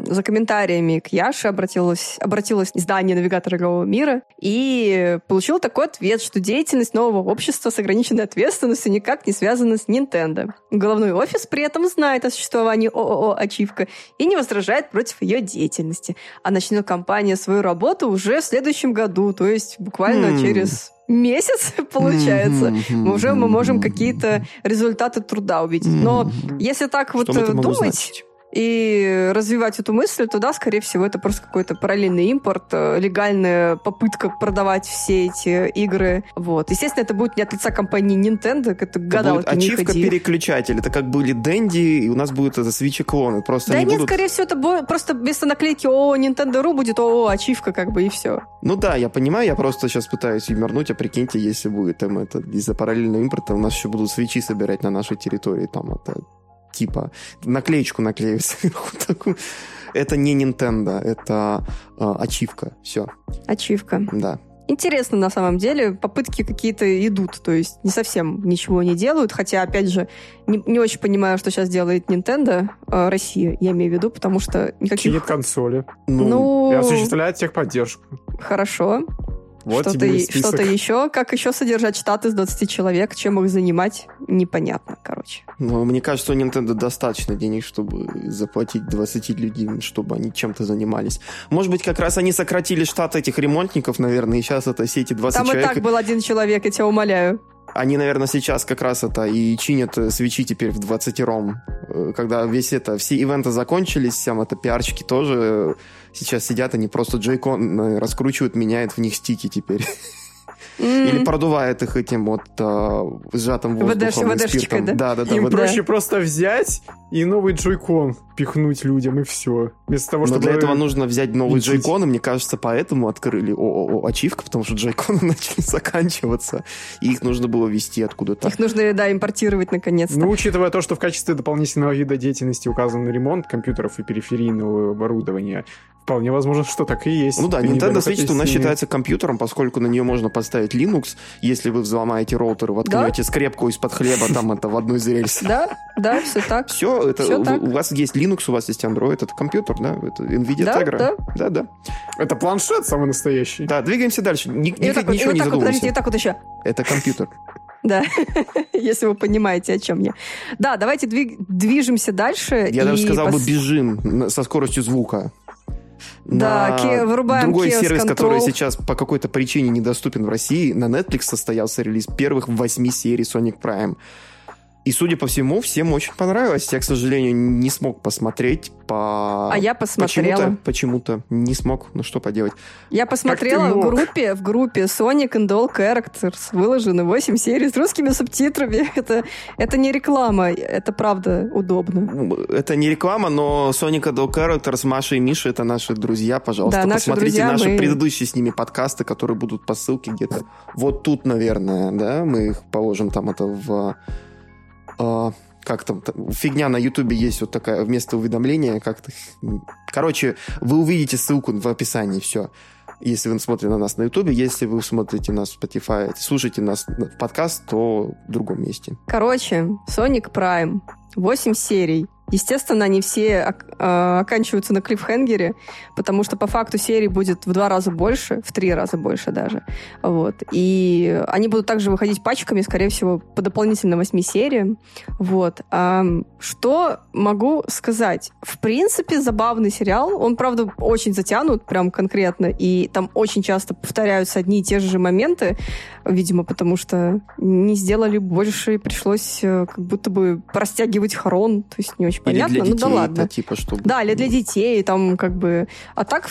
за комментариями к Яше обратилось, обратилось издание навигатора игрового мира и получил такой ответ, что деятельность нового общества с ограниченной ответственностью никак не связана с Nintendo. Головной офис при этом знает о существовании ООО «Ачивка» и не возражает против ее деятельности. А начнет компания свою работу уже в следующем году, то есть буквально mm. через месяц, получается, мы уже мы можем какие-то результаты труда увидеть. Но если так вот э, думать, значить? и развивать эту мысль, то да, скорее всего, это просто какой-то параллельный импорт, э, легальная попытка продавать все эти игры. Вот. Естественно, это будет не от лица компании Nintendo, это это будет ачивка переключатель. Это как были Дэнди, и у нас будет это свичи клоны. Просто да нет, будут... скорее всего, это будет просто вместо наклейки о Nintendo.ru будет о ачивка, как бы, и все. Ну да, я понимаю, я просто сейчас пытаюсь юморнуть, а прикиньте, если будет там это из-за параллельного импорта, у нас еще будут свечи собирать на нашей территории, там это типа наклеечку наклею сверху такую. Это не Nintendo, это э, ачивка. Все. Ачивка. Да. Интересно, на самом деле, попытки какие-то идут, то есть не совсем ничего не делают, хотя, опять же, не, не очень понимаю, что сейчас делает Nintendo, э, Россия, я имею в виду, потому что никаких... Чинит консоли. Ну... ну... И осуществляет техподдержку. Хорошо. Вот что-то, что-то еще. Как еще содержать штат из 20 человек? Чем их занимать? Непонятно, короче. Ну, мне кажется, у Nintendo достаточно денег, чтобы заплатить 20 людям, чтобы они чем-то занимались. Может быть, как раз они сократили штат этих ремонтников, наверное, и сейчас это все эти 20 Там человек... Там и так был один человек, я тебя умоляю. Они, наверное, сейчас как раз это и чинят э, свечи теперь в 20 ром. Э, когда весь это, все ивенты закончились, всем это пиарчики тоже э, сейчас сидят, они просто джейкон раскручивают, меняют в них стики теперь. Mm-hmm. Или продувает их этим вот э, сжатым воздухом ВД, и спиртом. Да, да, да. да Им ВД. проще просто взять и новый джойкон пихнуть людям, и все. Вместо того, Но чтобы... для этого нужно взять новый лечить. джойкон, и мне кажется, поэтому открыли ООО «Ачивка», потому что джойконы начали заканчиваться, и их нужно было вести откуда-то. Их нужно, да, импортировать наконец-то. Ну, учитывая то, что в качестве дополнительного вида деятельности указан ремонт компьютеров и периферийного оборудования, вполне возможно, что так и есть. Ну да, Ты Nintendo Switch у нас считается компьютером, поскольку на нее можно поставить Linux, если вы взломаете роутер, воткнете скрепку из-под хлеба там это в одну из рельс. Да, да, все так. Все, это у, вас есть Linux, у вас есть Android, это компьютер, да, это NVIDIA Да, Tegra. да. да, да. Это планшет самый настоящий. Да, двигаемся дальше. И и ничего не так вот, подождите, задумывайся. и так вот еще. Это компьютер. Да, если вы понимаете, о чем я. Да, давайте двиг- движемся дальше. Я и даже сказал бы бежим со скоростью звука. Да, Ке- вырубаем Другой сервис, Control. который сейчас по какой-то причине недоступен в России, на Netflix состоялся релиз первых восьми серий Sonic Prime. И, судя по всему, всем очень понравилось. Я, к сожалению, не смог посмотреть по... А я посмотрела. Почему-то, почему-то не смог. Ну, что поделать. Я посмотрела в группе, в группе Sonic and All Characters выложены 8 серий с русскими субтитрами. Это, это не реклама, это правда удобно. Ну, Это не реклама, но Sonic Adult Characters, Маша и Миша — это наши друзья. Пожалуйста, Да, наши посмотрите друзья, наши мы- предыдущие с ними подкасты, которые будут по ссылке где-то вот тут, наверное, да? Мы их положим там это в... а, как там, там, фигня на Ютубе есть вот такая, вместо уведомления как-то... Короче, вы увидите ссылку в описании, все. Если вы смотрите на нас на Ютубе, если вы смотрите нас в Spotify, слушаете нас в подкаст, то в другом месте. Короче, Sonic Prime. 8 серий. Естественно, они все э, оканчиваются на клиффхенгере, потому что по факту серий будет в два раза больше, в три раза больше даже. Вот. И они будут также выходить пачками, скорее всего, по дополнительно восьми сериям. Вот. А, что могу сказать? В принципе, забавный сериал. Он, правда, очень затянут, прям конкретно, и там очень часто повторяются одни и те же моменты, видимо, потому что не сделали больше, и пришлось э, как будто бы растягивать хрон, то есть не очень понятно, ну да ладно. типа, чтобы... Да, или для детей, там как бы... А так,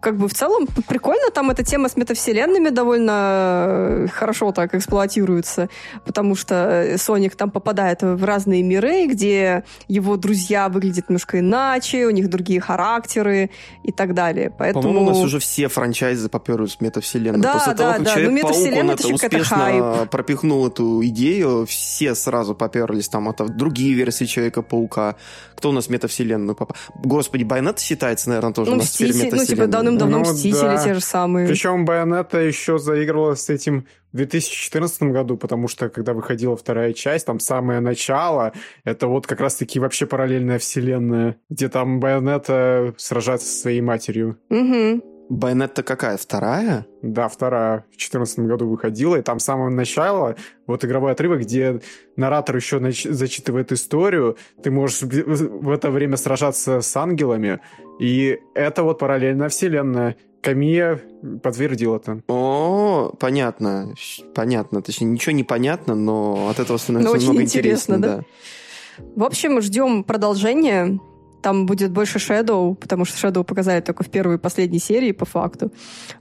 как бы в целом прикольно, там эта тема с метавселенными довольно э, хорошо так эксплуатируется, потому что э, Соник там попадает в разные миры, где его друзья выглядят немножко иначе, у них другие характеры и так далее. Поэтому... По-моему, у нас уже все франчайзы поперли с метавселенной. Да, После да, того, как да, ну, Человек-паук, он метавселенная это это успешно пропихнул эту идею, все сразу поперлись. Там это другие версии Человека-паука. Кто у нас в метавселенную попал? Господи, Байонет считается, наверное, тоже Ну, у нас теперь Мстители, ну, типа, метавселенная. Давным-давно Ну, Мстители да. те же самые. Причем Байонета еще заигрывала с этим в 2014 году, потому что когда выходила вторая часть, там самое начало, это вот как раз-таки вообще параллельная вселенная, где там Байонета сражается со своей матерью. Мгм. Байонетта какая? Вторая? Да, вторая в 2014 году выходила, и там с самого начала вот игровой отрывок, где наратор еще нач- зачитывает историю, ты можешь в это время сражаться с ангелами, и это вот параллельная вселенная. Камия подтвердил это. О, понятно. Понятно. Точнее, ничего не понятно, но от этого становится Но очень намного интересно, интереснее. да? В общем, ждем продолжения. Там будет больше Shadow, потому что Shadow показали только в первой и последней серии, по факту.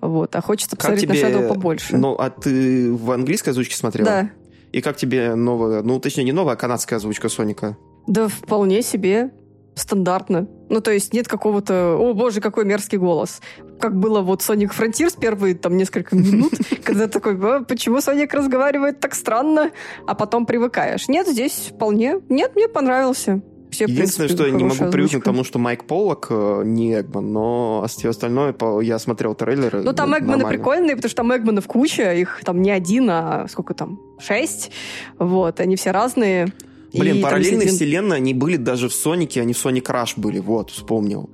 Вот. А хочется Как посмотреть тебе... на Shadow побольше. Ну, а ты в английской озвучке смотрела? Да. И как тебе новая, ну, точнее, не новая, а канадская озвучка Соника? Да вполне себе стандартно. Ну, то есть нет какого-то, о боже, какой мерзкий голос. Как было вот Sonic Frontiers первые там несколько минут, когда такой, «А, почему Соник разговаривает так странно, а потом привыкаешь. Нет, здесь вполне, нет, мне понравился. Все, Единственное, принципе, что я не могу хорошая привыкнуть к озвучка. тому, что Майк Поллок э, не Эгман, но все остальное, я смотрел трейлеры. Ну, там Эгманы нормально. прикольные, потому что там Эгманов куча, их там не один, а сколько там, шесть. Вот, они все разные. Блин, И параллельные вселенные, они были даже в Сонике, они в Sonic Rush были, вот, вспомнил.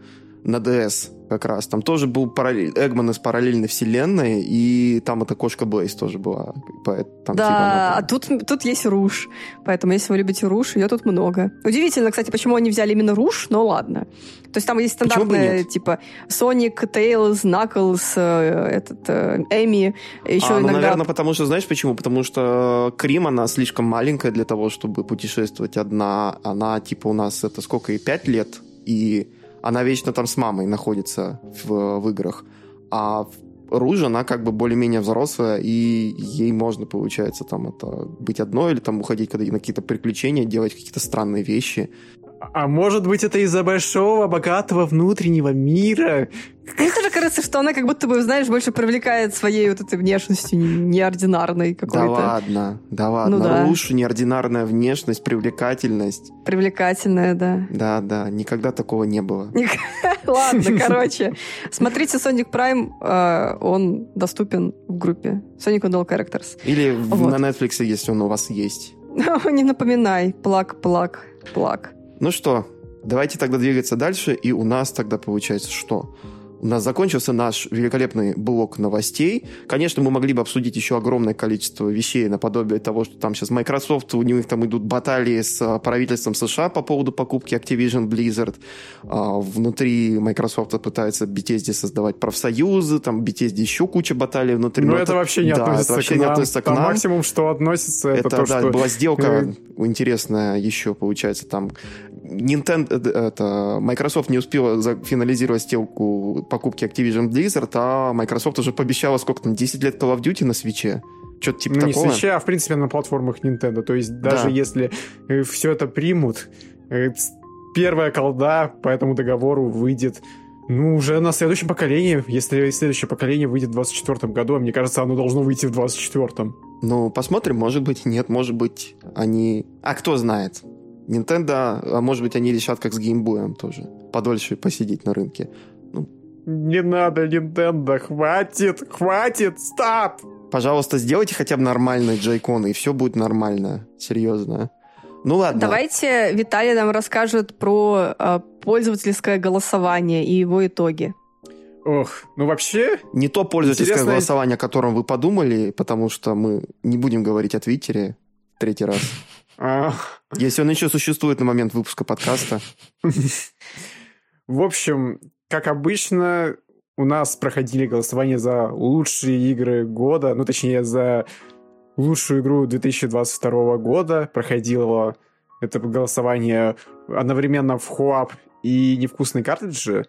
На DS как раз. Там тоже был параллель... Эгман из параллельной вселенной, и там эта кошка Блейз тоже была. Там, да, типа, она а тут, тут есть Руш. Поэтому, если вы любите Руш, ее тут много. Удивительно, кстати, почему они взяли именно Руш, но ладно. То есть там есть стандартные, типа, Соник, Тейлз, Наклз, э, этот, э, Эми, еще а, ну, иногда... наверное, потому что, знаешь почему? Потому что Крим, она слишком маленькая для того, чтобы путешествовать одна. Она, типа, у нас это сколько, и пять лет, и она вечно там с мамой находится в, в играх. А Руж, она как бы более-менее взрослая, и ей можно, получается, там это быть одной или там уходить когда на какие-то приключения, делать какие-то странные вещи. А может быть, это из-за большого, богатого внутреннего мира? Мне тоже кажется, что она как будто бы, знаешь, больше привлекает своей вот этой внешностью неординарной какой-то. Да ладно, да ладно. Ну, да. Лучше неординарная внешность, привлекательность. Привлекательная, да. Да, да, никогда такого не было. Ладно, короче. Смотрите Sonic Prime, э, он доступен в группе Sonic and All Characters. Или на Netflix, если он у вас есть. Не напоминай, плак, плак, плак. Ну что, давайте тогда двигаться дальше, и у нас тогда получается что? У нас закончился наш великолепный блок новостей. Конечно, мы могли бы обсудить еще огромное количество вещей наподобие того, что там сейчас Microsoft, у них там идут баталии с а, правительством США по поводу покупки Activision Blizzard. А, внутри Microsoft пытается Bethesda создавать профсоюзы, там Bethesda еще куча баталий внутри. Но, Но это, это вообще не да, относится, это вообще к, нам. не относится к нам. максимум, что относится, это, это то, да, что... была сделка интересная еще, получается, там Nintendo, э, это, Microsoft не успела финализировать сделку покупки Activision Blizzard, а Microsoft уже пообещала сколько там, 10 лет Call of Duty на свече. Что-то типа ну, такого. не свече, а в принципе на платформах Nintendo. То есть даже да. если э, все это примут, э, первая колда по этому договору выйдет ну, уже на следующем поколении. Если следующее поколение выйдет в 24 году, а мне кажется, оно должно выйти в 24-м. Ну, посмотрим, может быть, нет, может быть, они... А кто знает? Nintendo, а может быть, они решат, как с геймбоем тоже, подольше посидеть на рынке. Ну. Не надо, Nintendo, хватит, хватит, стоп! Пожалуйста, сделайте хотя бы нормальные джейконы, и все будет нормально, серьезно. Ну ладно. Давайте Виталий нам расскажет про э, пользовательское голосование и его итоги. Ох, ну вообще... Не то пользовательское интересно... голосование, о котором вы подумали, потому что мы не будем говорить о Твиттере третий раз. Если он еще существует на момент выпуска подкаста. В общем, как обычно, у нас проходили голосования за лучшие игры года, ну, точнее, за лучшую игру 2022 года. Проходило это голосование одновременно в Хуап и невкусные картриджи.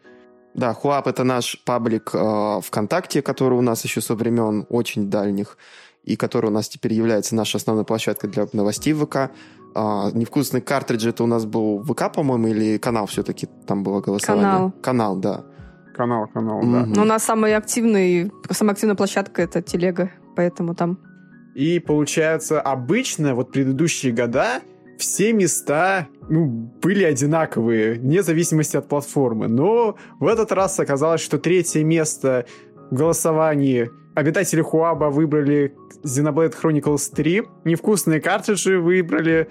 Да, Хуап — это наш паблик э, ВКонтакте, который у нас еще со времен очень дальних и который у нас теперь является нашей основной площадкой для новостей в ВК. А, невкусный картридж это у нас был ВК, по-моему, или канал все-таки там было голосование? Канал. Канал, да. Канал, канал, mm-hmm. да. Но у нас самый активный, самая активная площадка это телега, поэтому там. И получается, обычно вот предыдущие года все места ну, были одинаковые, вне зависимости от платформы. Но в этот раз оказалось, что третье место в голосовании обитатели Хуаба выбрали Xenoblade Chronicles 3, невкусные картриджи выбрали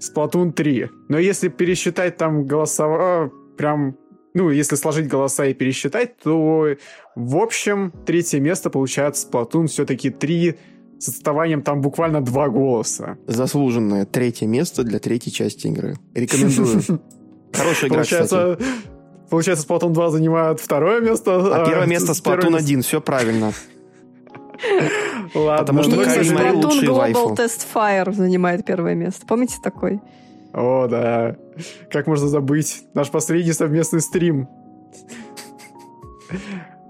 Splatoon 3. Но если пересчитать там голосова... Прям ну, если сложить голоса и пересчитать, то, в общем, третье место получается Splatoon все-таки 3 с отставанием там буквально два голоса. Заслуженное третье место для третьей части игры. Рекомендую. Хорошая игра, Получается, Получается, Splatoon 2 занимает второе место. А, а первое место Splatoon 1, все правильно. Ладно. Потому что Кайли Мэри лучший вайфу. Global Test Fire занимает первое место. Помните такой? О, да. Как можно забыть? Наш последний совместный стрим.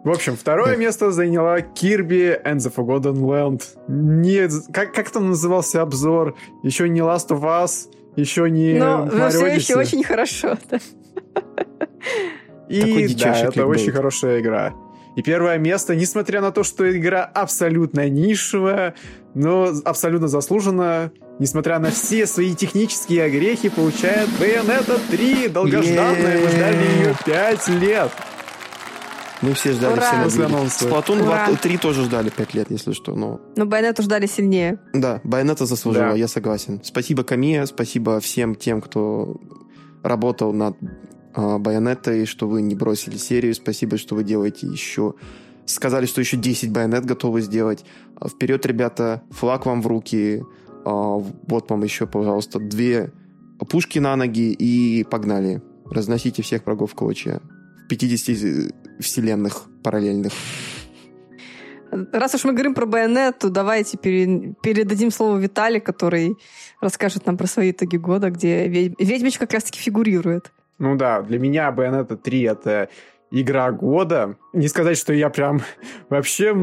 В общем, второе место заняла Kirby and the Forgotten Land. Не, как, как там назывался обзор? Еще не Last of Us, еще не Но, но все еще очень хорошо, да. И да, это очень хорошая игра. И первое место, несмотря на то, что игра абсолютно нишевая, но абсолютно заслуженно, несмотря на все свои технические огрехи, получает Bayonetta 3, долгожданная, мы ждали ее 5 лет. Мы все ждали Ура! все анонса. Splatoon 2, 3 тоже ждали 5 лет, если что. Но, но Байонету ждали сильнее. Да, Байонета заслужила, да. я согласен. Спасибо Камия, спасибо всем тем, кто работал над Байонеттой, что вы не бросили серию. Спасибо, что вы делаете еще... Сказали, что еще 10 байонет готовы сделать. А, вперед, ребята, флаг вам в руки. А, вот вам еще, пожалуйста, две пушки на ноги и погнали. Разносите всех врагов в клочья. В 50 вселенных параллельных. Раз уж мы говорим про байонету, давайте передадим слово Виталию, который расскажет нам про свои итоги года, где ведьмочка как раз-таки фигурирует. Ну да, для меня Bayonetta 3 это игра года. Не сказать, что я прям вообще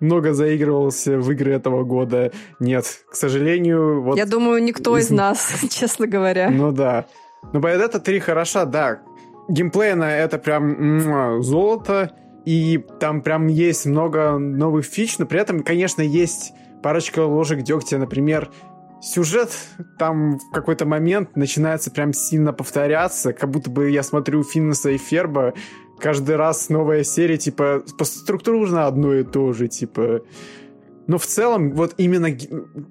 много заигрывался в игры этого года. Нет, к сожалению... Вот... Я думаю, никто из нас, честно говоря. Ну да. Но Bayonetta 3 хороша, да. Геймплейно это прям золото, и там прям есть много новых фич, но при этом, конечно, есть парочка ложек дегтя, например, сюжет там в какой-то момент начинается прям сильно повторяться, как будто бы я смотрю Финнеса и Ферба, каждый раз новая серия, типа, структурно одно и то же, типа... Но в целом, вот именно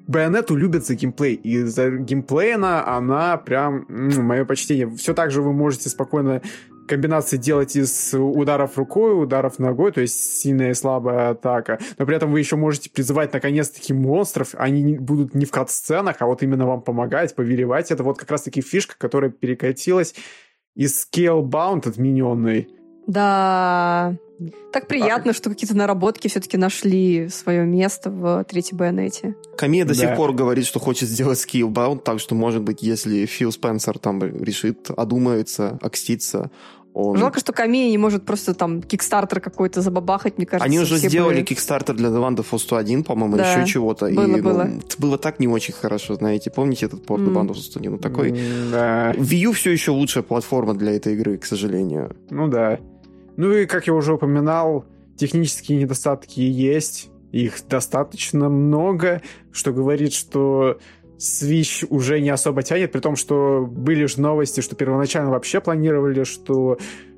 Байонету любят за геймплей. И за геймплей она, она прям, мое почтение. Все так же вы можете спокойно комбинации делать из ударов рукой, ударов ногой, то есть сильная и слабая атака. Но при этом вы еще можете призывать наконец-таки монстров. Они будут не в кат-сценах, а вот именно вам помогать, повелевать. Это вот как раз-таки фишка, которая перекатилась из Scalebound отмененной. Да, так приятно, а... что какие-то наработки все-таки нашли свое место в третьей байонете. Камия до да. сих пор говорит, что хочет сделать Skillbound, так что, может быть, если Фил Спенсер там решит одумается, окститься, он... Жалко, что Камия не может просто там кикстартер какой-то забабахать, мне кажется. Они уже сделали бы... кикстартер для The Wand of Us 1, по-моему, да. еще чего-то. Было, и, было. Ну, было так не очень хорошо, знаете. Помните этот порт mm. The Wand of Us 1? Ну, такой... Mm, да. Wii U все еще лучшая платформа для этой игры, к сожалению. Ну да. Ну и, как я уже упоминал, технические недостатки есть. Их достаточно много, что говорит, что Switch уже не особо тянет, при том, что были же новости, что первоначально вообще планировали, что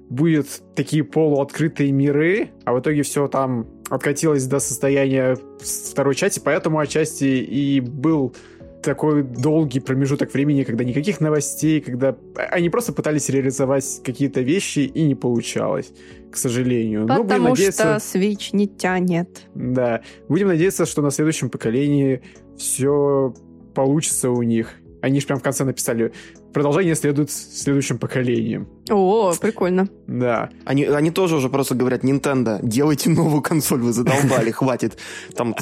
будет такие полуоткрытые миры, а в итоге все там откатилось до состояния второй части, поэтому отчасти и был такой долгий промежуток времени, когда никаких новостей, когда они просто пытались реализовать какие-то вещи и не получалось, к сожалению. Потому Но будем надеяться... что Switch не тянет. Да. Будем надеяться, что на следующем поколении все получится у них. Они же прям в конце написали, продолжение следует следующим поколениям. О, прикольно. Да. Они, они тоже уже просто говорят, Nintendo, делайте новую консоль, вы задолбали, хватит. Там,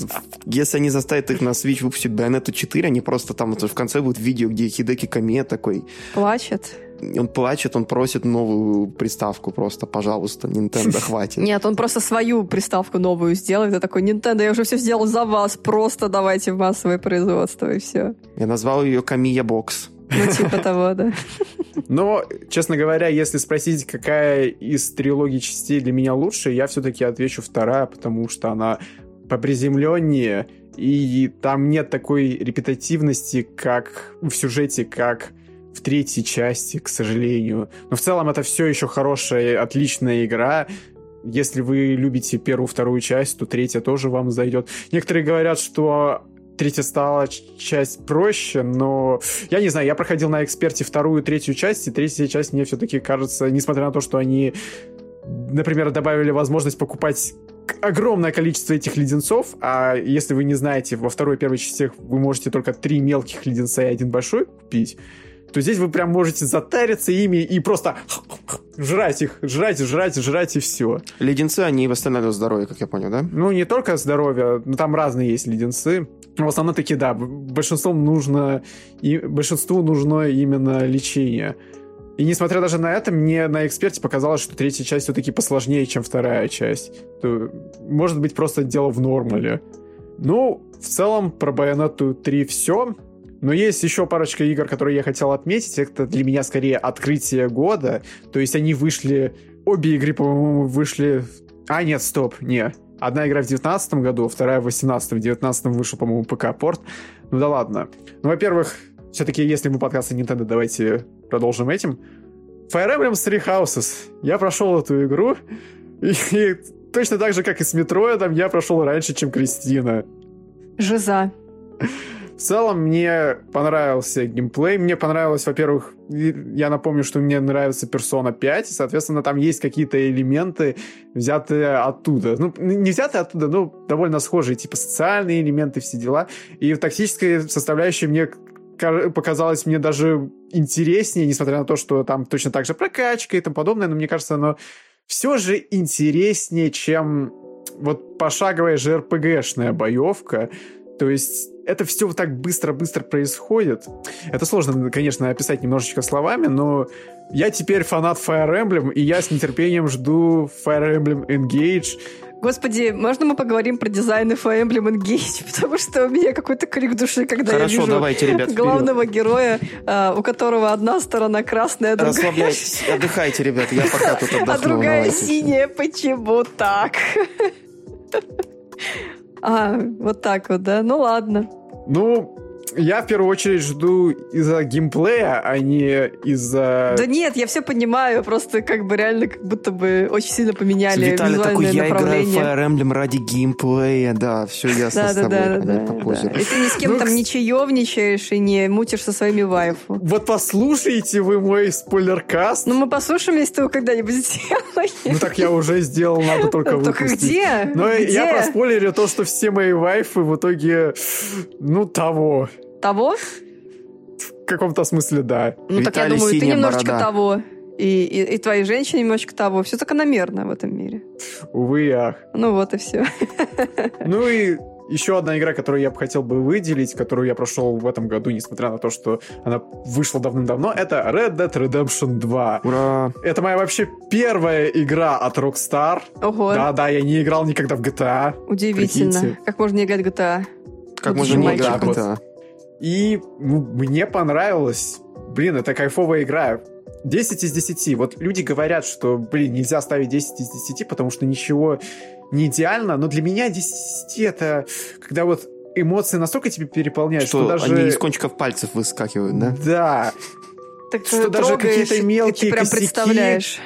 если они заставят их на Switch выпустить Bayonetta 4, они просто там в конце будет видео, где Хидеки Каме такой... Плачет он плачет, он просит новую приставку просто, пожалуйста, Nintendo, хватит. Нет, он просто свою приставку новую сделает, и такой, Nintendo, я уже все сделал за вас, просто давайте в массовое производство, и все. Я назвал ее Камия Бокс. Ну, типа того, да. Но, честно говоря, если спросить, какая из трилогии частей для меня лучше, я все-таки отвечу вторая, потому что она поприземленнее, и там нет такой репетативности, как в сюжете, как в третьей части, к сожалению. Но в целом это все еще хорошая, отличная игра. Если вы любите первую, вторую часть, то третья тоже вам зайдет. Некоторые говорят, что третья стала часть проще, но я не знаю, я проходил на эксперте вторую, третью часть, и третья часть мне все-таки кажется, несмотря на то, что они, например, добавили возможность покупать огромное количество этих леденцов, а если вы не знаете, во второй и первой частях вы можете только три мелких леденца и один большой купить, то здесь вы прям можете затариться ими и просто жрать их, жрать, жрать, жрать и все. Леденцы, они восстанавливают здоровье, как я понял, да? Ну, не только здоровье, но там разные есть леденцы. В основном такие, да, большинству нужно, и большинству нужно именно лечение. И несмотря даже на это, мне на эксперте показалось, что третья часть все-таки посложнее, чем вторая часть. То, может быть, просто дело в нормале. Ну, в целом, про Bayonetta 3 все. Но есть еще парочка игр, которые я хотел отметить. Это для меня скорее открытие года. То есть они вышли... Обе игры, по-моему, вышли... А, нет, стоп, не. Одна игра в 2019 году, вторая в 2018. В 2019 вышел, по-моему, ПК-порт. Ну да ладно. Ну, во-первых, все-таки, если мы подкасты Nintendo, давайте продолжим этим. Fire Emblem Three Houses. Я прошел эту игру, и, и точно так же, как и с Метроидом, я прошел раньше, чем Кристина. Жиза. В целом мне понравился геймплей. Мне понравилось, во-первых, я напомню, что мне нравится Persona 5, и, соответственно, там есть какие-то элементы, взятые оттуда. Ну, не взятые оттуда, но довольно схожие, типа социальные элементы, все дела. И в тактической составляющей мне показалось мне даже интереснее, несмотря на то, что там точно так же прокачка и тому подобное, но мне кажется, оно все же интереснее, чем вот пошаговая же РПГшная боевка. То есть это все вот так быстро-быстро происходит. Это сложно, конечно, описать немножечко словами, но я теперь фанат Fire Emblem, и я с нетерпением жду Fire Emblem Engage. Господи, можно мы поговорим про дизайн Fire Emblem Engage? Потому что у меня какой-то крик души, когда Хорошо, я вижу давайте, ребят, главного героя, а, у которого одна сторона красная, а другая... Расслабляйтесь, отдыхайте, ребят, я пока тут отдохну. А другая синяя, почему так? А, вот так вот, да? Ну ладно. Ну, я в первую очередь жду из-за геймплея, а не из-за... Да нет, я все понимаю, просто как бы реально как будто бы очень сильно поменяли Виталий такой, я играю в Fire Emblem ради геймплея, да, все ясно да, с тобой, да, да, да, И ты ни с кем ну, там не чаевничаешь и не мутишь со своими вайфу. Вот послушайте вы мой спойлеркаст. Ну мы послушаем, если ты его когда-нибудь сделаешь. Ну так я уже сделал, надо только выпустить. Только где? Но я проспойлерю то, что все мои вайфы в итоге, ну, того. Того? В каком-то смысле, да. Ну, так я думаю, ты немножечко борода. того. И, и, и твои женщины немножечко того. Все закономерно в этом мире. Увы и ах. Ну вот и все. Ну и еще одна игра, которую я бы хотел бы выделить, которую я прошел в этом году, несмотря на то, что она вышла давным-давно, это Red Dead Redemption 2. Ура! Это моя вообще первая игра от Rockstar. Ого. Да-да, я не играл никогда в GTA. Удивительно. Прикиньте. Как можно не играть в GTA? Как вот можно не играть в GTA? И мне понравилось. Блин, это кайфовая игра. 10 из 10. Вот люди говорят, что, блин, нельзя ставить 10 из 10, потому что ничего не идеально, но для меня 10 из 10 это когда вот эмоции настолько тебе переполняют, что, что даже... они из кончиков пальцев выскакивают, да? Да. Так что даже какие-то мелкие ты прям косяки... представляешь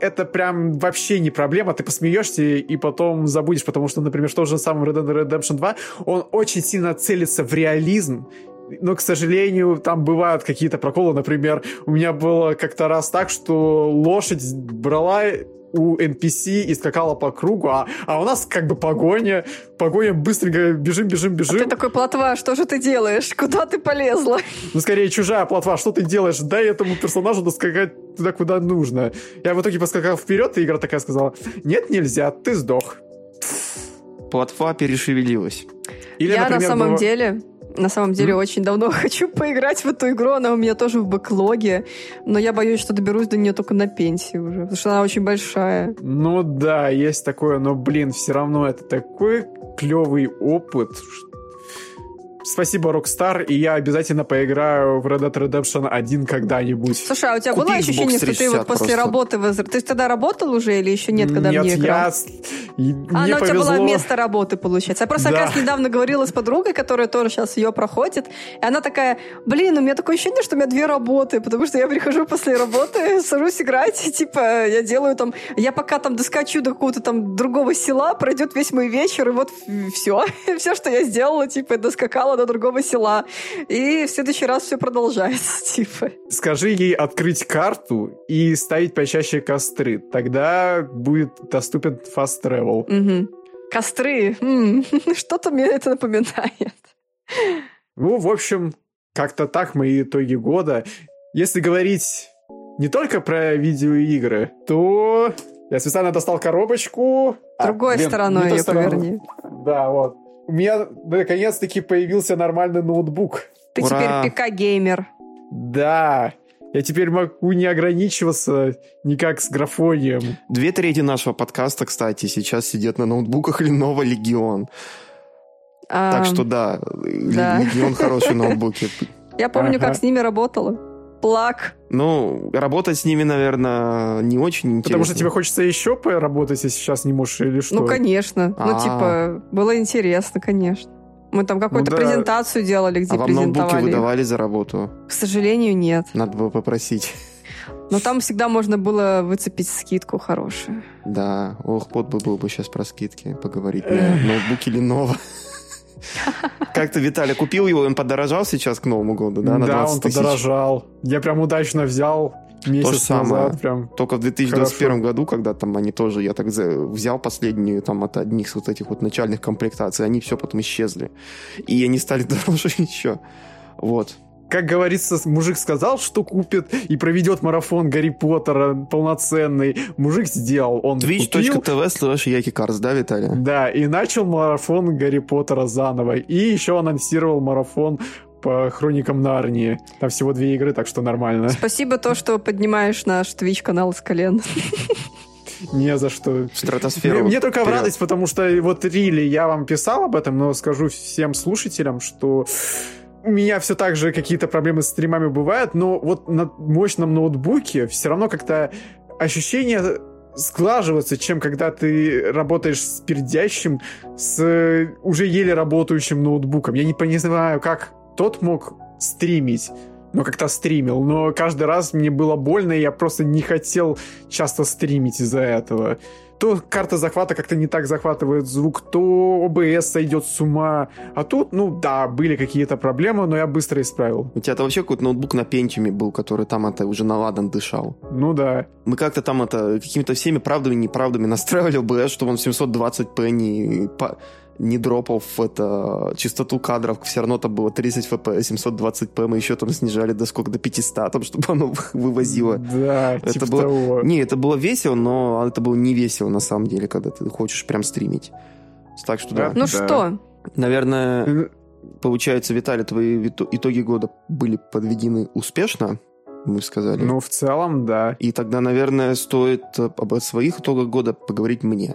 это прям вообще не проблема, ты посмеешься и потом забудешь, потому что, например, в том же самом Red Dead Redemption 2 он очень сильно целится в реализм, но, к сожалению, там бывают какие-то проколы. Например, у меня было как-то раз так, что лошадь брала у NPC и скакала по кругу, а, а у нас как бы погоня, погоня быстренько бежим, бежим, бежим. А ты такой, плотва, что же ты делаешь? Куда ты полезла? Ну, скорее, чужая плотва, что ты делаешь? Дай этому персонажу доскакать туда, куда нужно. Я в итоге поскакал вперед, и игра такая сказала, нет, нельзя, ты сдох. Плотва перешевелилась. Или, Я например, на самом было... деле на самом деле, mm. очень давно хочу поиграть в эту игру. Она у меня тоже в бэклоге. Но я боюсь, что доберусь до нее только на пенсии уже. Потому что она очень большая. Ну да, есть такое. Но, блин, все равно это такой клевый опыт, Спасибо, Rockstar, и я обязательно поиграю в Red Dead Redemption 1 когда-нибудь. Слушай, а у тебя Купи было ощущение, что ты вот после просто. работы... Воз... Ты тогда работал уже или еще нет, когда нет, мне играл? я... А, она у тебя была место работы, получается. Я просто, да. оказывается, недавно говорила с подругой, которая тоже сейчас ее проходит, и она такая, блин, у меня такое ощущение, что у меня две работы, потому что я прихожу после работы, сажусь играть, и, типа, я делаю там... Я пока там доскочу до какого-то там другого села, пройдет весь мой вечер, и вот все. все, что я сделала, типа, доскакала до другого села. И в следующий раз все продолжается, типа. Скажи ей открыть карту и ставить почаще костры. Тогда будет доступен fast travel. Угу. Костры. Что-то мне это напоминает. Ну, в общем, как-то так мои итоги года. Если говорить не только про видеоигры, то я специально достал коробочку. Другой а, блин, стороной ее поверни. Да, вот у меня наконец-таки появился нормальный ноутбук. Ты Ура. теперь ПК-геймер. Да. Я теперь могу не ограничиваться никак с графонием. Две трети нашего подкаста, кстати, сейчас сидят на ноутбуках Lenovo Legion. А, так что да, да. Legion хорошие ноутбуки. Я помню, ага. как с ними работала плак. Ну, работать с ними, наверное, не очень интересно. Потому что тебе хочется еще поработать, если сейчас не можешь, или что? Ну, конечно. А-а-а. Ну, типа, было интересно, конечно. Мы там какую-то ну, да. презентацию делали, где а вам презентовали. выдавали за работу? К сожалению, нет. Надо было попросить. Но там всегда можно было выцепить скидку хорошую. Да, ох, вот бы был бы сейчас про скидки поговорить на ноутбуке Lenovo. Как то Виталий купил его, он подорожал сейчас к Новому году, да, на Да, он тысяч. подорожал. Я прям удачно взял месяц То же самое. назад. Прям Только в 2021 хорошо. году, когда там они тоже, я так взял последнюю там от одних вот этих вот начальных комплектаций, они все потом исчезли. И они стали дороже еще. Вот. Как говорится, мужик сказал, что купит и проведет марафон Гарри Поттера полноценный. Мужик сделал. Он Twitch.tv слэш Якикарс, да, Виталий? Да, и начал марафон Гарри Поттера заново. И еще анонсировал марафон по хроникам Нарнии. Там всего две игры, так что нормально. Спасибо то, что поднимаешь наш Twitch канал с колен. Не за что. Стратосферу. Мне, мне только в радость, потому что вот Рили, я вам писал об этом, но скажу всем слушателям, что меня все так же какие-то проблемы с стримами бывают, но вот на мощном ноутбуке все равно как-то ощущение сглаживаться, чем когда ты работаешь с пердящим, с уже еле работающим ноутбуком. Я не понимаю, как тот мог стримить, но как-то стримил, но каждый раз мне было больно, и я просто не хотел часто стримить из-за этого. То карта захвата как-то не так захватывает звук, то ОБС сойдет с ума. А тут, ну да, были какие-то проблемы, но я быстро исправил. У тебя-то вообще какой-то ноутбук на пентиуме был, который там это уже на ладан дышал. Ну да. Мы как-то там это какими-то всеми правдами и неправдами настраивали ОБС, чтобы он 720p не не дропал это частоту кадров, все равно там было 30 fps, 720p, мы еще там снижали до сколько, до 500, там, чтобы оно вывозило. Да, это типа было... того. Не, это было весело, но это было не весело на самом деле, когда ты хочешь прям стримить. Так что да. Ну да. что? Наверное, получается, Виталий, твои итоги года были подведены успешно мы сказали. Ну, в целом, да. И тогда, наверное, стоит об своих итогах года поговорить мне.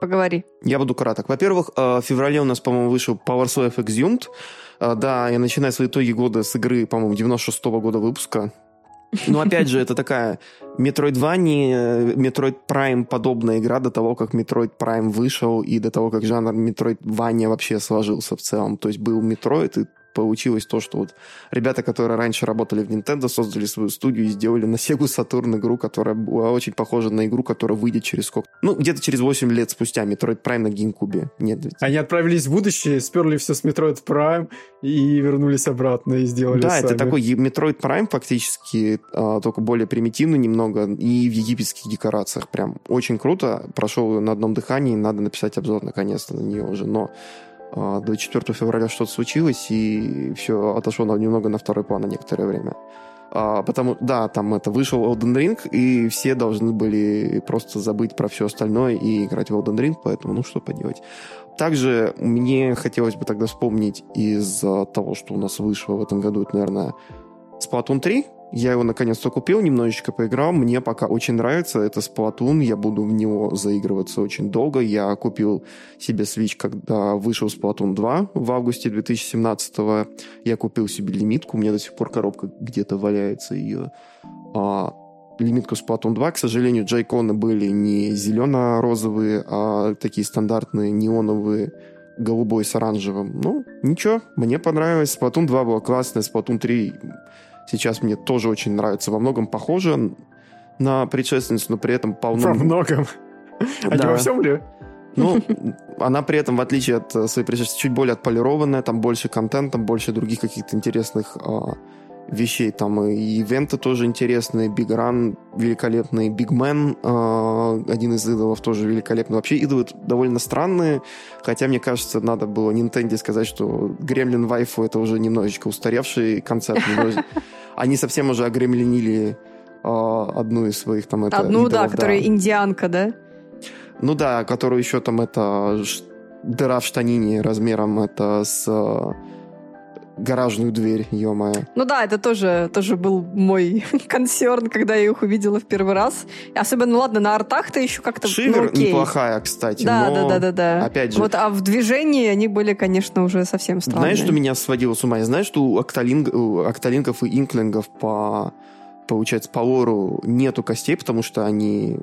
Поговори. Я буду краток. Во-первых, э, в феврале у нас, по-моему, вышел Power Slave Exhumed. Э, да, я начинаю свои итоги года с игры, по-моему, 96 -го года выпуска. Но опять же, это такая Metroidvania, Metroid Prime подобная игра до того, как Metroid Prime вышел и до того, как жанр Metroidvania вообще сложился в целом. То есть был Metroid, и получилось то, что вот ребята, которые раньше работали в Nintendo, создали свою студию и сделали на Sega Saturn игру, которая была очень похожа на игру, которая выйдет через сколько? Ну, где-то через 8 лет спустя, Metroid Prime на GameCube. Нет, ведь. Они отправились в будущее, сперли все с Metroid Prime и вернулись обратно и сделали Да, сами. это такой Metroid Prime фактически, а, только более примитивный немного и в египетских декорациях. Прям очень круто. Прошел на одном дыхании, надо написать обзор наконец-то на нее уже. Но 24 а, февраля что-то случилось, и все отошло немного на второй план на некоторое время. А, потому, да, там это вышел Elden Ring, и все должны были просто забыть про все остальное и играть в Elden Ring, поэтому, ну, что поделать. Также мне хотелось бы тогда вспомнить из того, что у нас вышло в этом году, это, наверное, Splatoon 3, я его наконец-то купил, немножечко поиграл. Мне пока очень нравится. Это Splatoon. Я буду в него заигрываться очень долго. Я купил себе Switch, когда вышел Splatoon 2 в августе 2017 -го. Я купил себе лимитку. У меня до сих пор коробка где-то валяется ее. А, лимитку Splatoon 2. К сожалению, джайконы были не зелено-розовые, а такие стандартные неоновые голубой с оранжевым. Ну, ничего, мне понравилось. Splatoon 2 было классное, Splatoon 3 сейчас мне тоже очень нравится. Во многом похоже на предшественницу, но при этом полно... Во многом? А не во всем ли? Ну, она при этом, в отличие от своей предшественницы, чуть более отполированная, там больше контента, больше других каких-то интересных а, вещей. Там и ивенты тоже интересные, Big Run великолепный, Big Man, э, один из идолов тоже великолепный. Вообще идолы довольно странные, хотя мне кажется, надо было Nintendo сказать, что Гремлин Вайфу это уже немножечко устаревший концепт. Они совсем уже огремленили э, одну из своих там это Одну, идолов, да, которая индианка, да? Ну да, которую еще там это дыра в штанине размером это с гаражную дверь, ё-моё. Ну да, это тоже, тоже был мой консерн, когда я их увидела в первый раз. Особенно, ну ладно, на артах-то еще как-то Шивер ну, окей. неплохая, кстати, да, но... Да, да, да, да. Опять же... Вот, а в движении они были, конечно, уже совсем странные. Знаешь, что меня сводило с ума? Я знаю, что у, окталинг... у окталинков и инклингов по получается, по лору нету костей, потому что они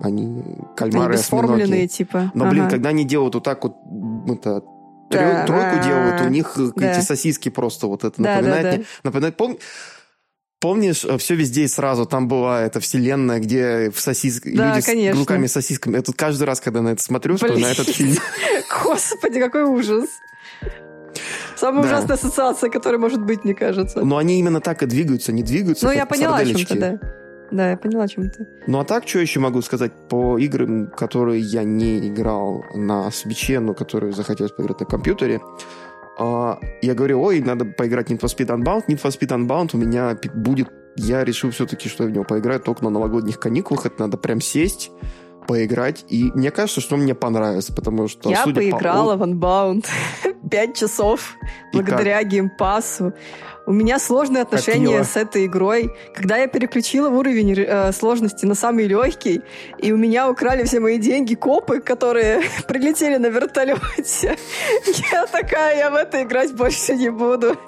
они кальмары они типа. Но, блин, ага. когда они делают вот так вот это да. тройку делают, у них э, да. эти сосиски просто вот это да, напоминает. Да, да. Напоминает, пом... Помнишь, э, все везде и сразу, там была эта вселенная, где в сосис... да, люди конечно. с руками сосисками. Я тут каждый раз, когда на это смотрю, что на этот фильм... Господи, какой ужас. Самая да. ужасная ассоциация, которая может быть, мне кажется. Но они именно так и двигаются, не двигаются. Ну, я поняла, о чем ты, да. Да, я поняла, о чем ты. Ну а так, что еще могу сказать по играм, которые я не играл на свече, но которые захотелось поиграть на компьютере. А, я говорю, ой, надо поиграть Need for Speed Unbound. Need for Speed Unbound у меня будет... Я решил все-таки, что я в него поиграю только на новогодних каникулах. Это надо прям сесть, поиграть. И мне кажется, что мне понравится, потому что... Я поиграла по... в Unbound пять часов благодаря геймпасу. У меня сложные отношения с этой игрой. Когда я переключила уровень э, сложности на самый легкий, и у меня украли все мои деньги копы, которые прилетели на вертолете, я такая, я в это играть больше не буду.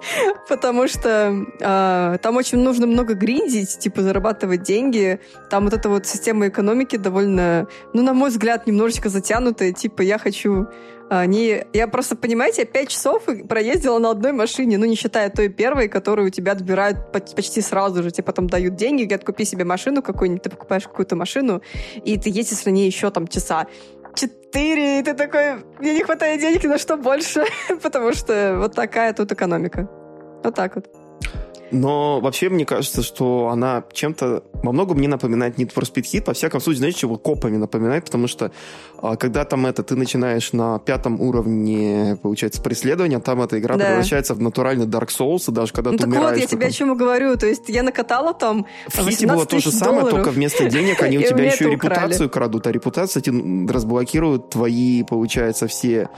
Потому что э, там очень нужно много гриндить, типа зарабатывать деньги. Там вот эта вот система экономики довольно, ну, на мой взгляд, немножечко затянутая. Типа я хочу они, я просто, понимаете, пять часов проездила на одной машине, ну, не считая той первой, которую у тебя отбирают почти сразу же. Тебе потом дают деньги, говорят, купи себе машину какую-нибудь, ты покупаешь какую-то машину, и ты ездишь на ней еще там часа четыре, и ты такой, мне не хватает денег на что больше, потому что вот такая тут экономика. Вот так вот. Но вообще мне кажется, что она чем-то во многом мне напоминает Need for Speed Hit. По всяком случае, знаете, чего копами напоминает, потому что а, когда там это ты начинаешь на пятом уровне, получается, преследования, там эта игра да. превращается в натуральный Dark Souls, и даже когда ну, ты так умираешь... вот, я тебе там... о чем говорю. То есть я накатала там В Хите было то же самое, долларов. только вместо денег они у тебя еще и репутацию крадут, а репутация разблокирует твои, получается, все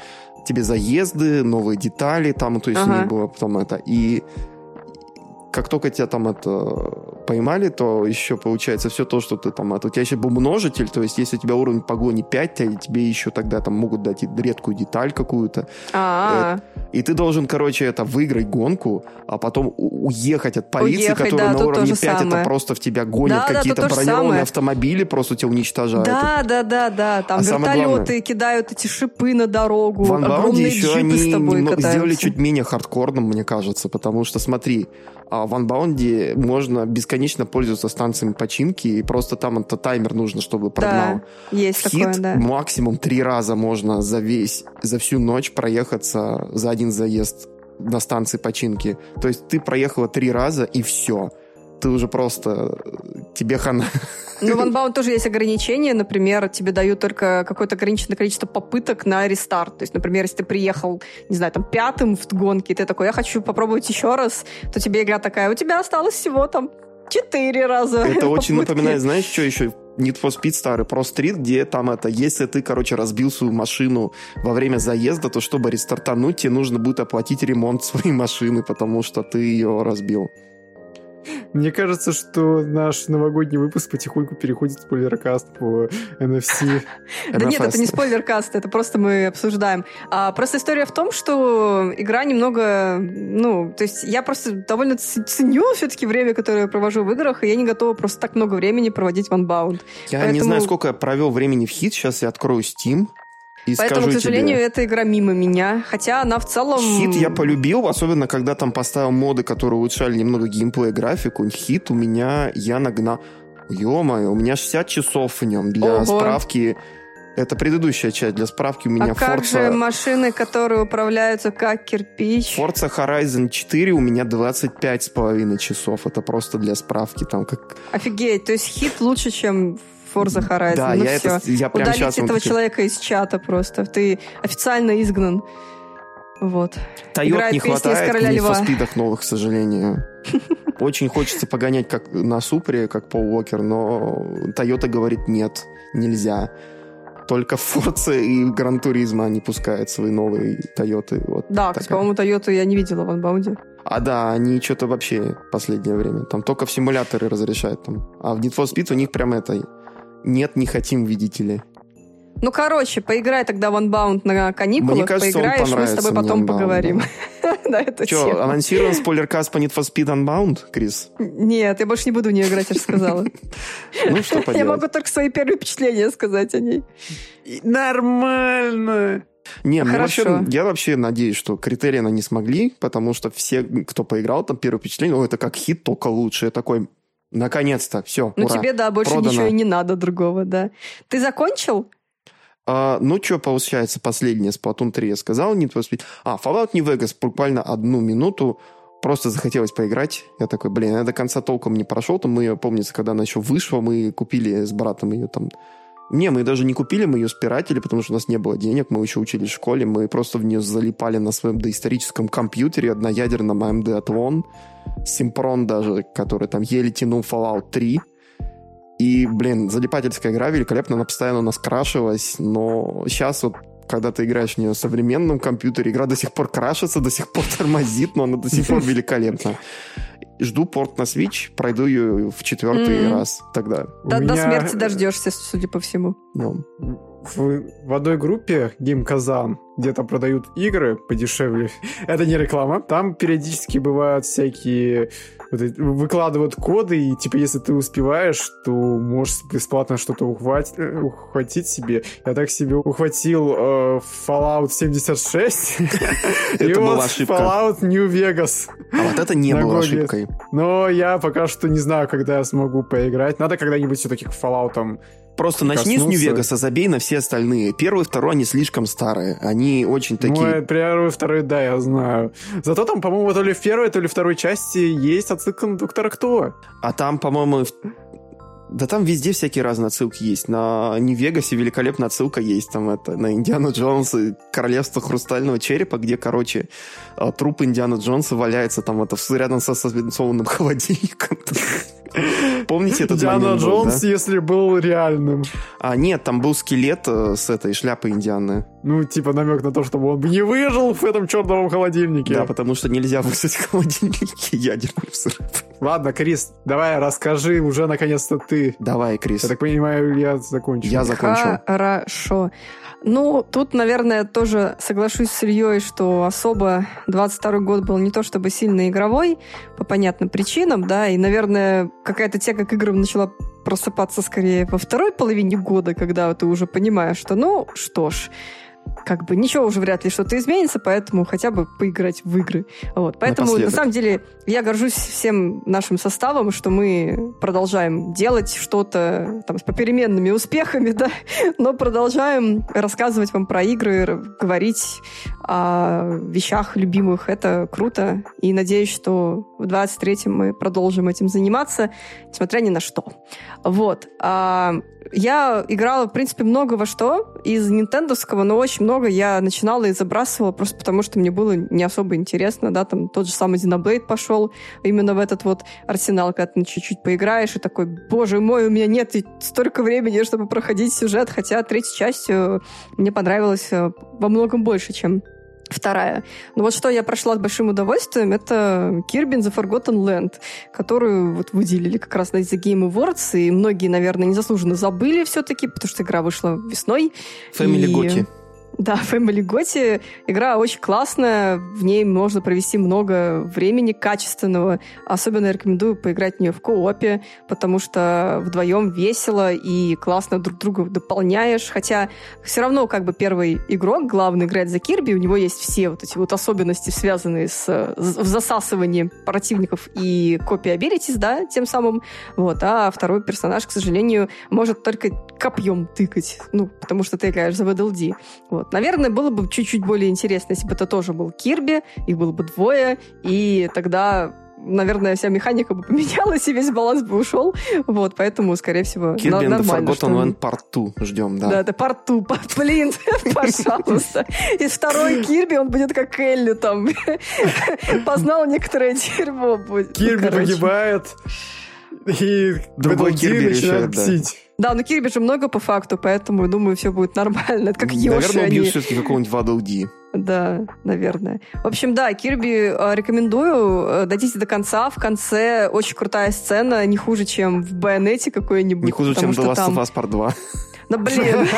тебе заезды, новые детали, там, то есть ага. у них было потом это. И как только тебя там это поймали, то еще получается все то, что ты там... Это, у тебя еще был множитель, то есть если у тебя уровень погони 5, то тебе еще тогда там могут дать редкую деталь какую-то. А-а-а. И ты должен, короче, это выиграть гонку, а потом уехать от полиции, уехать, которая да, на уровне 5 самое. это просто в тебя гонят да, какие-то да, бронированные автомобили, просто тебя уничтожают. Да, да, да, да. Там а вертолеты главное, кидают эти шипы на дорогу, в огромные еще они катаются. сделали чуть менее хардкорным, мне кажется, потому что, смотри, а в Unbound можно бесконечно пользоваться станциями починки, и просто там это таймер нужно, чтобы прогнал. Да, есть Хит такое, да. максимум три раза можно за весь, за всю ночь проехаться за один заезд на станции починки. То есть ты проехала три раза, и все. Ты уже просто... Тебе хана. Ну, в Unbound тоже есть ограничения. Например, тебе дают только какое-то ограниченное количество попыток на рестарт. То есть, например, если ты приехал, не знаю, там, пятым в гонке, и ты такой, я хочу попробовать еще раз, то тебе игра такая, у тебя осталось всего там четыре раза. Это очень попытки. напоминает, знаешь, что еще? Need for Speed старый, Pro Street, где там это, если ты, короче, разбил свою машину во время заезда, то чтобы рестартануть, тебе нужно будет оплатить ремонт своей машины, потому что ты ее разбил. Мне кажется, что наш новогодний выпуск потихоньку переходит в спойлеркаст по NFC. Да нет, это не спойлеркаст, это просто мы обсуждаем. А, просто история в том, что игра немного, ну, то есть я просто довольно ценю все-таки время, которое я провожу в играх, и я не готова просто так много времени проводить в Unbound. Я не знаю, сколько я провел времени в хит, сейчас я открою Steam. И Поэтому, к сожалению, тебе, эта игра мимо меня. Хотя она в целом... Хит я полюбил, особенно когда там поставил моды, которые улучшали немного геймплей графику. Хит у меня я нагнал... Ё-моё, у меня 60 часов в нем. Для Ого. справки... Это предыдущая часть. Для справки у меня а как Forza... же машины, которые управляются как кирпич? Forza Horizon 4 у меня 25 с половиной часов. Это просто для справки. Там как... Офигеть, то есть хит лучше, чем Forza Horizon. Да, ну я, все. это, я прям Удалить этого вот- человека из чата просто. Ты официально изгнан. Вот. Тойот Играет не хватает «Короля в льва». спидах новых, к сожалению. Очень хочется погонять как на Супре, как Пол Уокер, но Тойота говорит нет, нельзя. Только Форца и Гран Туризма они пускают свои новые Тойоты. Вот Да, по-моему, Тойоту я не видела в анбаунде. А да, они что-то вообще последнее время. Там только в симуляторы разрешают. Там. А в Need for Speed у них прям это... Нет, не хотим, видите ли. Ну, короче, поиграй тогда в Unbound на каникулах, Мне кажется, он поиграешь, мы с тобой потом Unbound, поговорим на эту Что, тему. анонсирован спойлеркаст по Need for Speed Unbound, Крис? Нет, я больше не буду в нее играть, я же сказала. Ну, что Я поделать. могу только свои первые впечатления сказать о ней. Нормально. Не, Хорошо. вообще, я вообще надеюсь, что критерии они не смогли, потому что все, кто поиграл, там первое впечатление, о, это как хит, только лучше. Я такой, наконец-то, все, Ну, ура, тебе, да, больше продано. ничего и не надо другого, да. Ты закончил? А, ну, что получается последнее, Splatoon 3 я сказал, for Speed. А, Fallout New Vegas буквально одну минуту, просто захотелось поиграть. Я такой, блин, я до конца толком не прошел, там мы помнится, когда она еще вышла, мы купили с братом ее там Не, мы даже не купили, мы ее спиратели, потому что у нас не было денег, мы еще учились в школе, мы просто в нее залипали на своем доисторическом компьютере, одноядерном AMD Athlon, Симпрон даже, который там еле тянул Fallout 3. И, блин, залипательская игра великолепно, она постоянно у нас крашилась, но сейчас вот когда ты играешь в нее в современном компьютере, игра до сих пор крашится, до сих пор тормозит, но она до сих пор великолепна. Жду порт на Switch, пройду ее в четвертый mm-hmm. раз тогда. До, меня... до смерти дождешься, судя по всему. Ну. В, в одной группе Game Kazan, где там продают игры подешевле, это не реклама, там периодически бывают всякие выкладывают коды, и типа если ты успеваешь, то можешь бесплатно что-то ухватить, э, ухватить себе. Я так себе ухватил э, Fallout 76. Это была ошибка. Fallout New Vegas. А вот это не было ошибкой. Но я пока что не знаю, когда я смогу поиграть. Надо когда-нибудь все-таки к Fallout Просто начни с Нью-Вегаса, забей на все остальные. Первый, второй, они слишком старые. Они очень такие... Ну, первый, второй, да, я знаю. Зато там, по-моему, то ли в первой, то ли второй части есть отсылка на Доктора Кто. А там, по-моему, да там везде всякие разные отсылки есть. На Нью-Вегасе великолепная отсылка есть. Там это на Индиана Джонса и Королевство Хрустального Черепа, где, короче, а, труп Индиана Джонса валяется там это рядом со свинцованным холодильником. Помните этот Индиана момент Джонс, был, да? если был реальным. А, нет, там был скелет э, с этой шляпой Индианы. Ну, типа намек на то, чтобы он не выжил в этом чертовом холодильнике. Да, потому что нельзя вызвать в холодильнике ядерный взрыв. Ладно, Крис, давай расскажи уже наконец-то ты. Давай, Крис. Я так понимаю, я закончу. Я закончу. Хорошо. Ну, тут, наверное, тоже соглашусь с Ильей, что особо 22 год был не то чтобы сильно игровой, по понятным причинам, да, и, наверное, какая-то тяга к играм начала просыпаться скорее во второй половине года, когда ты уже понимаешь, что, ну, что ж, как бы ничего уже вряд ли что-то изменится, поэтому хотя бы поиграть в игры. Вот. Поэтому, Напоследок. на самом деле, я горжусь всем нашим составом, что мы продолжаем делать что-то там с попеременными успехами, да, но продолжаем рассказывать вам про игры, говорить о вещах любимых. Это круто. И надеюсь, что в 23-м мы продолжим этим заниматься, несмотря ни на что. Вот. А, я играла, в принципе, много во что из нинтендовского, но очень много я начинала и забрасывала, просто потому что мне было не особо интересно, да, там тот же самый Xenoblade пошел именно в этот вот арсенал, когда ты чуть-чуть поиграешь и такой, боже мой, у меня нет столько времени, чтобы проходить сюжет, хотя третья часть мне понравилась э, во многом больше, чем вторая. Но вот что я прошла с большим удовольствием, это Kirby The Forgotten Land, которую вот выделили как раз на The Game Awards, и многие, наверное, незаслуженно забыли все-таки, потому что игра вышла весной. Family и... Gotti. Да, Family Gotti. Игра очень классная, в ней можно провести много времени качественного. Особенно рекомендую поиграть в нее в коопе, потому что вдвоем весело и классно друг друга дополняешь. Хотя все равно как бы первый игрок, главный, играет за Кирби, у него есть все вот эти вот особенности, связанные с, с засасыванием противников и копи abilities, да, тем самым. Вот. А второй персонаж, к сожалению, может только копьем тыкать, ну, потому что ты играешь за VDLD. Вот. Наверное, было бы чуть-чуть более интересно, если бы это тоже был Кирби, их было бы двое, и тогда наверное, вся механика бы поменялась, и весь баланс бы ушел. Вот, поэтому, скорее всего, Kirby на- нормально. Kirby Part 2 ждем, да. Да, это Part 2, блин, пожалуйста. И второй Кирби, он будет как Элли там. Познал некоторое дерьмо будет. Кирби погибает, и другой Кирби начинает псить. Да, но Кирби же много по факту, поэтому, думаю, все будет нормально. Это как Йоши. Наверное, убьют они... все-таки какого-нибудь Waddle Dee. Да, наверное. В общем, да, Кирби э, рекомендую. Э, дойдите до конца. В конце очень крутая сцена, не хуже, чем в Байонете какой-нибудь. Не хуже, чем The Last of Us Part 2. Да блин.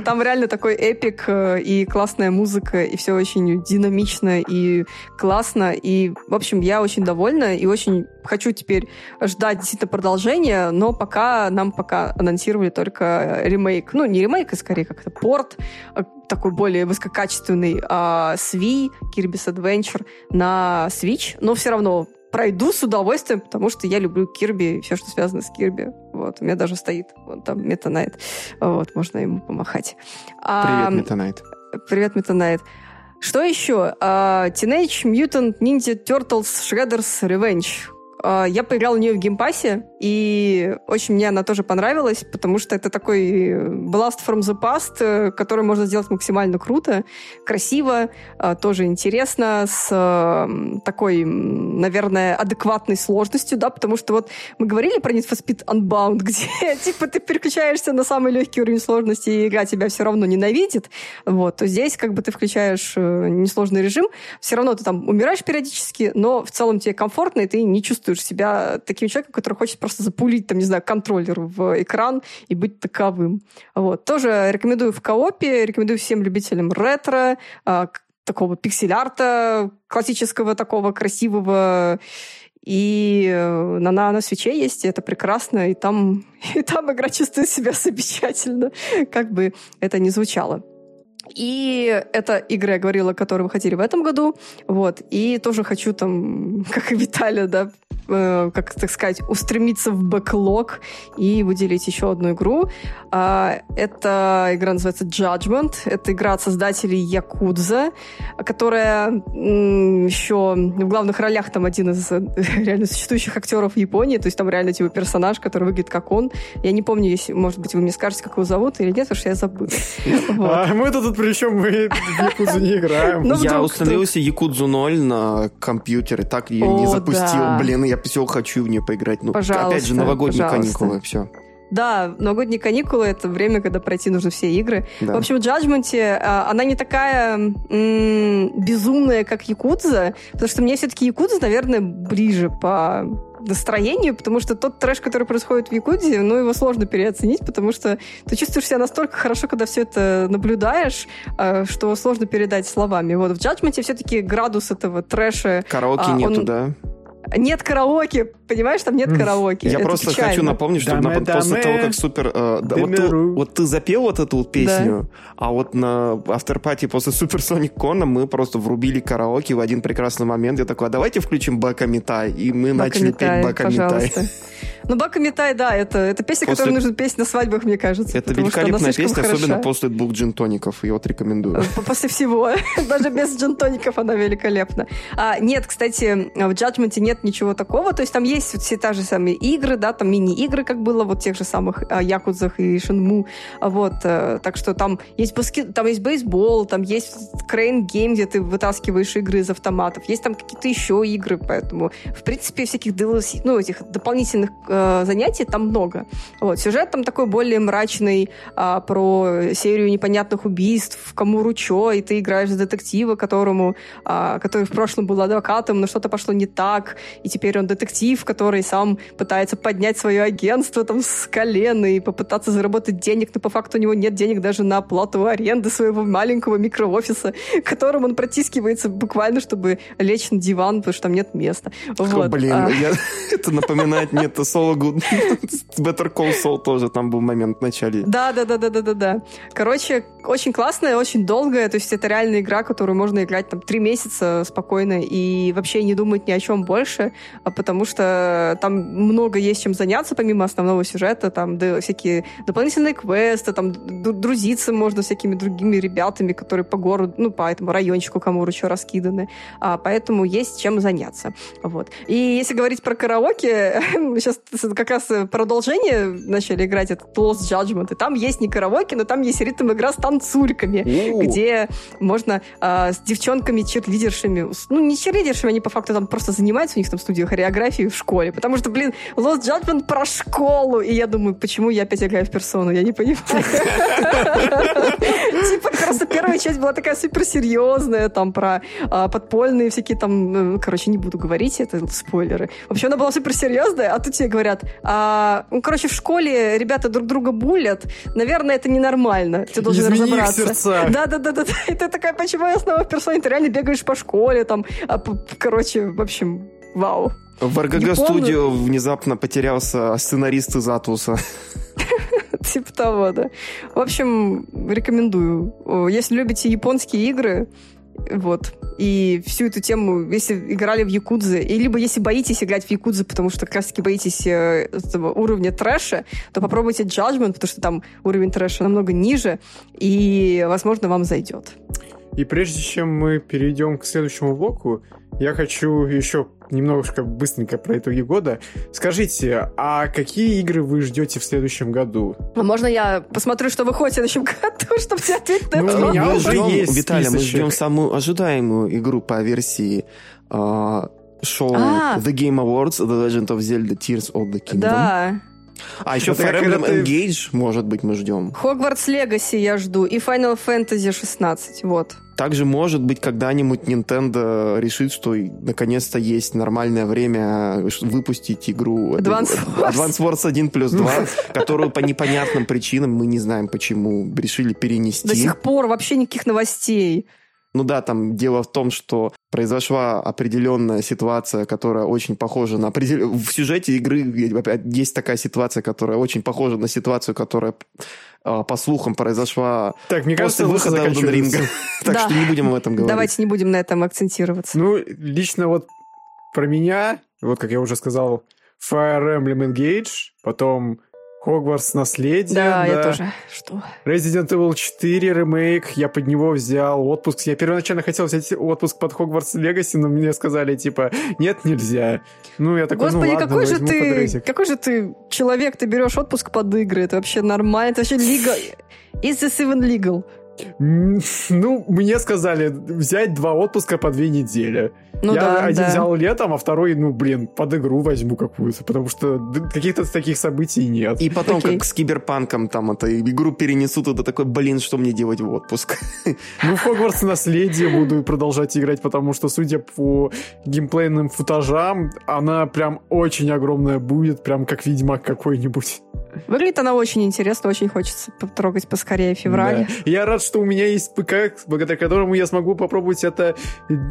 Там реально такой эпик э, и классная музыка, и все очень динамично и классно. И, в общем, я очень довольна и очень хочу теперь ждать действительно продолжения, но пока нам пока анонсировали только ремейк. Ну, не ремейк, а скорее как-то порт, э, такой более высококачественный а, Svi, Kirby's Adventure на Switch, но все равно пройду с удовольствием, потому что я люблю Кирби и все, что связано с Кирби. Вот, у меня даже стоит вот там Метанайт. Вот, можно ему помахать. Привет, Meta Knight. Привет, Meta Knight. Что еще? Э, Teenage Mutant Ninja Turtles Shredder's Revenge. Э, я поиграл в нее в Game Pass е, и очень мне она тоже понравилась, потому что это такой Blast from the Past, э, который можно сделать максимально круто, красиво, э, тоже интересно, с такой, наверное, адекватной сложностью, да, потому что вот мы говорили про Need for Speed Unbound, где, типа, ты переключаешься на самый легкий уровень сложности, и игра тебя все равно ненавидит, вот, то здесь как бы ты включаешь несложный режим, все равно ты там умираешь периодически, но в целом тебе комфортно, и ты не чувствуешь себя таким человеком, который хочет просто запулить, там, не знаю, контроллер в экран и быть таковым. Вот. Тоже рекомендую в коопе, рекомендую всем любителям ретро, а, такого пиксель-арта, классического такого красивого и э, на, на, на свече есть, и это прекрасно, и там, и там игра чувствует себя замечательно, как бы это ни звучало. И это игры, я говорила, которые выходили в этом году. Вот. И тоже хочу там, как и Виталия, да, э, как так сказать, устремиться в бэклог и выделить еще одну игру. А, эта игра называется Judgment. Это игра от создателей Якудза, которая еще в главных ролях там один из э, реально существующих актеров Японии. То есть там реально типа персонаж, который выглядит как он. Я не помню, если, может быть, вы мне скажете, как его зовут или нет, потому что я забыла. А мы тут причем мы в Якудзу не играем. Ну, я установил себе Якудзу 0 на компьютере, так ее не запустил. Блин, я все хочу в нее поиграть. Ну, опять же, новогодние каникулы, все. Да, новогодние каникулы — это время, когда пройти нужно все игры. Да. В общем, Judgment, а, она не такая м- безумная, как Якудза, потому что мне все-таки Якудза, наверное, ближе по настроению, потому что тот трэш, который происходит в Якудзе, ну, его сложно переоценить, потому что ты чувствуешь себя настолько хорошо, когда все это наблюдаешь, а, что сложно передать словами. Вот в Judgment все-таки градус этого трэша... Караоке а, нету, он... да? Нет караоке, понимаешь, там нет караоке. Я Это просто печально. хочу напомнить, что Даме, на, даме, после того, как супер... Э, да, вот, ты, вот ты запел вот эту вот песню, да. а вот на авторпати после Супер Соник Кона мы просто врубили караоке в один прекрасный момент. Я такой, а давайте включим Бака Митай. И мы Бака начали петь Бака Митай. Ну, Бака Митай, да, это, это песня, после... которую нужно петь на свадьбах, мне кажется. Это великолепная песня, хороша. особенно после двух джинтоников. Я вот рекомендую. После всего. Даже без джинтоников она великолепна. А, нет, кстати, в Judgment нет ничего такого. То есть там есть все та же самые игры, да, там мини-игры, как было вот тех же самых а, Якудзах и Шинму. Вот, а, так что там есть баскет, там есть бейсбол, там есть Crane Game, где ты вытаскиваешь игры из автоматов. Есть там какие-то еще игры, поэтому, в принципе, всяких DLC, ну, этих дополнительных э, занятий там много. Вот. Сюжет там такой более мрачный, э, про серию непонятных убийств, кому ручо, и ты играешь за детектива, которому, э, который в прошлом был адвокатом, но что-то пошло не так, и теперь он детектив, который сам пытается поднять свое агентство там с колена и попытаться заработать денег, но по факту у него нет денег даже на оплату аренды своего маленького микроофиса, которым он протискивается буквально, чтобы лечь на диван, потому что там нет места. Вот. Блин, а... я... это напоминает мне это Соло Better Call Saul тоже там был момент в начале. Да, да, да, да, да, да, да. Короче, очень классная, очень долгая, то есть это реальная игра, которую можно играть там три месяца спокойно и вообще не думать ни о чем больше, а потому что там много есть чем заняться помимо основного сюжета, там да, всякие дополнительные квесты, там друзиться можно с всякими другими ребятами, которые по городу, ну, по этому райончику Камуру еще раскиданы, а, поэтому есть чем заняться. Вот. И если говорить про караоке, сейчас как раз продолжение начали играть, этот Lost Judgment, и там есть не караоке, но там есть ритм игра с танцульками, где можно а, с девчонками-черлидершами, ну, не черлидершами, они по факту там просто занимаются, у них там студия хореографии в школе, потому что, блин, Lost Judgment про школу, и я думаю, почему я опять играю в персону, я не понимаю. Типа, просто первая часть была такая суперсерьезная, там, про а, подпольные всякие там, ну, короче, не буду говорить, это спойлеры. В общем, она была суперсерьезная, а тут тебе говорят, а, ну, короче, в школе ребята друг друга булят, наверное, это ненормально, ты должен Измени разобраться. Да-да-да-да, и ты такая, почему я снова в персоне, ты реально бегаешь по школе, там, а, короче, в общем, вау. В РГГ студию внезапно потерялся сценарист из Атуса. Типа того, да. В общем, рекомендую. Если любите японские игры, вот. И всю эту тему, если играли в Якудзе, и либо если боитесь играть в Якудзе, потому что как раз-таки боитесь э, этого уровня трэша, то попробуйте Judgment, потому что там уровень трэша намного ниже, и, возможно, вам зайдет. И прежде чем мы перейдем к следующему блоку, я хочу еще немножко быстренько про итоги года. Скажите, а какие игры вы ждете в следующем году? А можно я посмотрю, что выходит в следующем году, чтобы тебе ответить на ну, ждем, есть Виталий, мы ждем самую ожидаемую игру по версии uh, шоу а. The Game Awards, The Legend of Zelda Tears of the Kingdom. Да. А еще Fire Emblem ты... Engage, может быть, мы ждем. Hogwarts Legacy я жду и Final Fantasy 16, вот. Также, может быть, когда-нибудь Nintendo решит, что наконец-то есть нормальное время выпустить игру Advance Wars, Advance Wars 1 плюс 2, которую по непонятным причинам, мы не знаем почему, решили перенести. До сих пор вообще никаких новостей. Ну да, там дело в том, что произошла определенная ситуация, которая очень похожа на определ... В сюжете игры есть такая ситуация, которая очень похожа на ситуацию, которая а, по слухам произошла так, мне после кажется, выхода Elden Ring. так что не будем об этом говорить. Давайте не будем на этом акцентироваться. Ну, лично вот про меня, вот как я уже сказал, Fire Emblem Engage, потом Хогвартс наследие. Да, да, я тоже. Что? Resident Evil 4 ремейк. Я под него взял отпуск. Я первоначально хотел взять отпуск под Хогвартс Легаси, но мне сказали, типа, нет, нельзя. Ну, я такой, Господи, ну ладно, какой же ты, какой же ты человек, ты берешь отпуск под игры. Это вообще нормально. Это вообще legal. Is this even legal? Ну, мне сказали взять два отпуска по две недели. Ну, я да, один да. взял летом, а второй, ну, блин, под игру возьму какую-то, потому что каких-то таких событий нет. И потом, Окей. как с киберпанком, там, это игру перенесут, это такой, блин, что мне делать в отпуск? Ну, в Хогвартс наследие буду продолжать играть, потому что, судя по геймплейным футажам, она прям очень огромная будет, прям как Ведьмак какой-нибудь. Выглядит она очень интересно, очень хочется потрогать поскорее февраль. Да. Я рад, что у меня есть ПК, благодаря которому я смогу попробовать это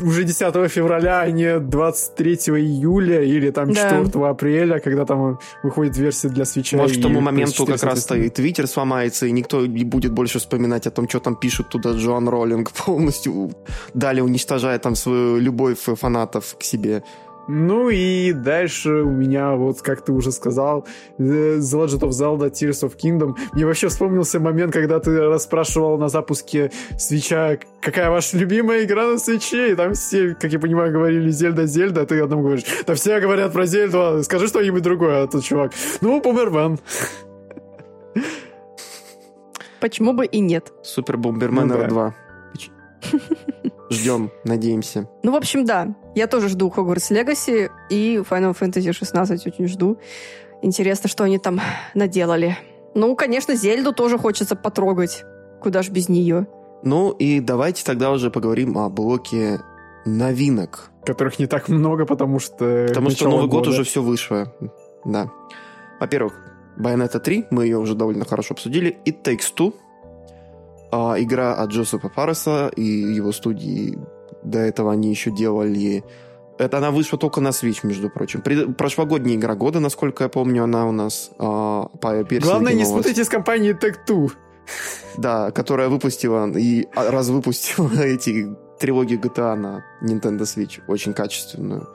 уже 10 февраля, а не 23 июля или там 4 да. апреля, когда там выходит версия для свеча. Может, к тому моменту как раз-то и Твиттер сломается, и никто не будет больше вспоминать о том, что там пишут туда Джоан Роллинг полностью. Далее уничтожая там свою любовь фанатов к себе. Ну и дальше у меня, вот как ты уже сказал, The Legend of Zelda Tears of Kingdom. Мне вообще вспомнился момент, когда ты расспрашивал на запуске свеча, какая ваша любимая игра на свече, и там все, как я понимаю, говорили Зельда, Зельда, а ты одному говоришь, да все говорят про Зельду, скажи что-нибудь другое, а тот чувак, ну, Бумермен. Почему бы и нет? Супер Бомбермен ну, 2. Ждем, надеемся. Ну, в общем, да. Я тоже жду Hogwarts Legacy и Final Fantasy 16 очень жду. Интересно, что они там наделали. Ну, конечно, Зельду тоже хочется потрогать. Куда ж без нее. Ну и давайте тогда уже поговорим о блоке новинок. Которых не так много, потому что... Потому что Новый года. год уже все вышло. Да. Во-первых, Bayonetta 3, мы ее уже довольно хорошо обсудили, и Takes Two, а, игра от Джозефа Парреса и его студии. До этого они еще делали... Это она вышла только на Switch, между прочим. Пред... Прошлогодняя игра года, насколько я помню, она у нас а, по Главное, не спутайте с компанией Tech2. Да, которая выпустила и раз выпустила эти трилогии GTA на Nintendo Switch. Очень качественную.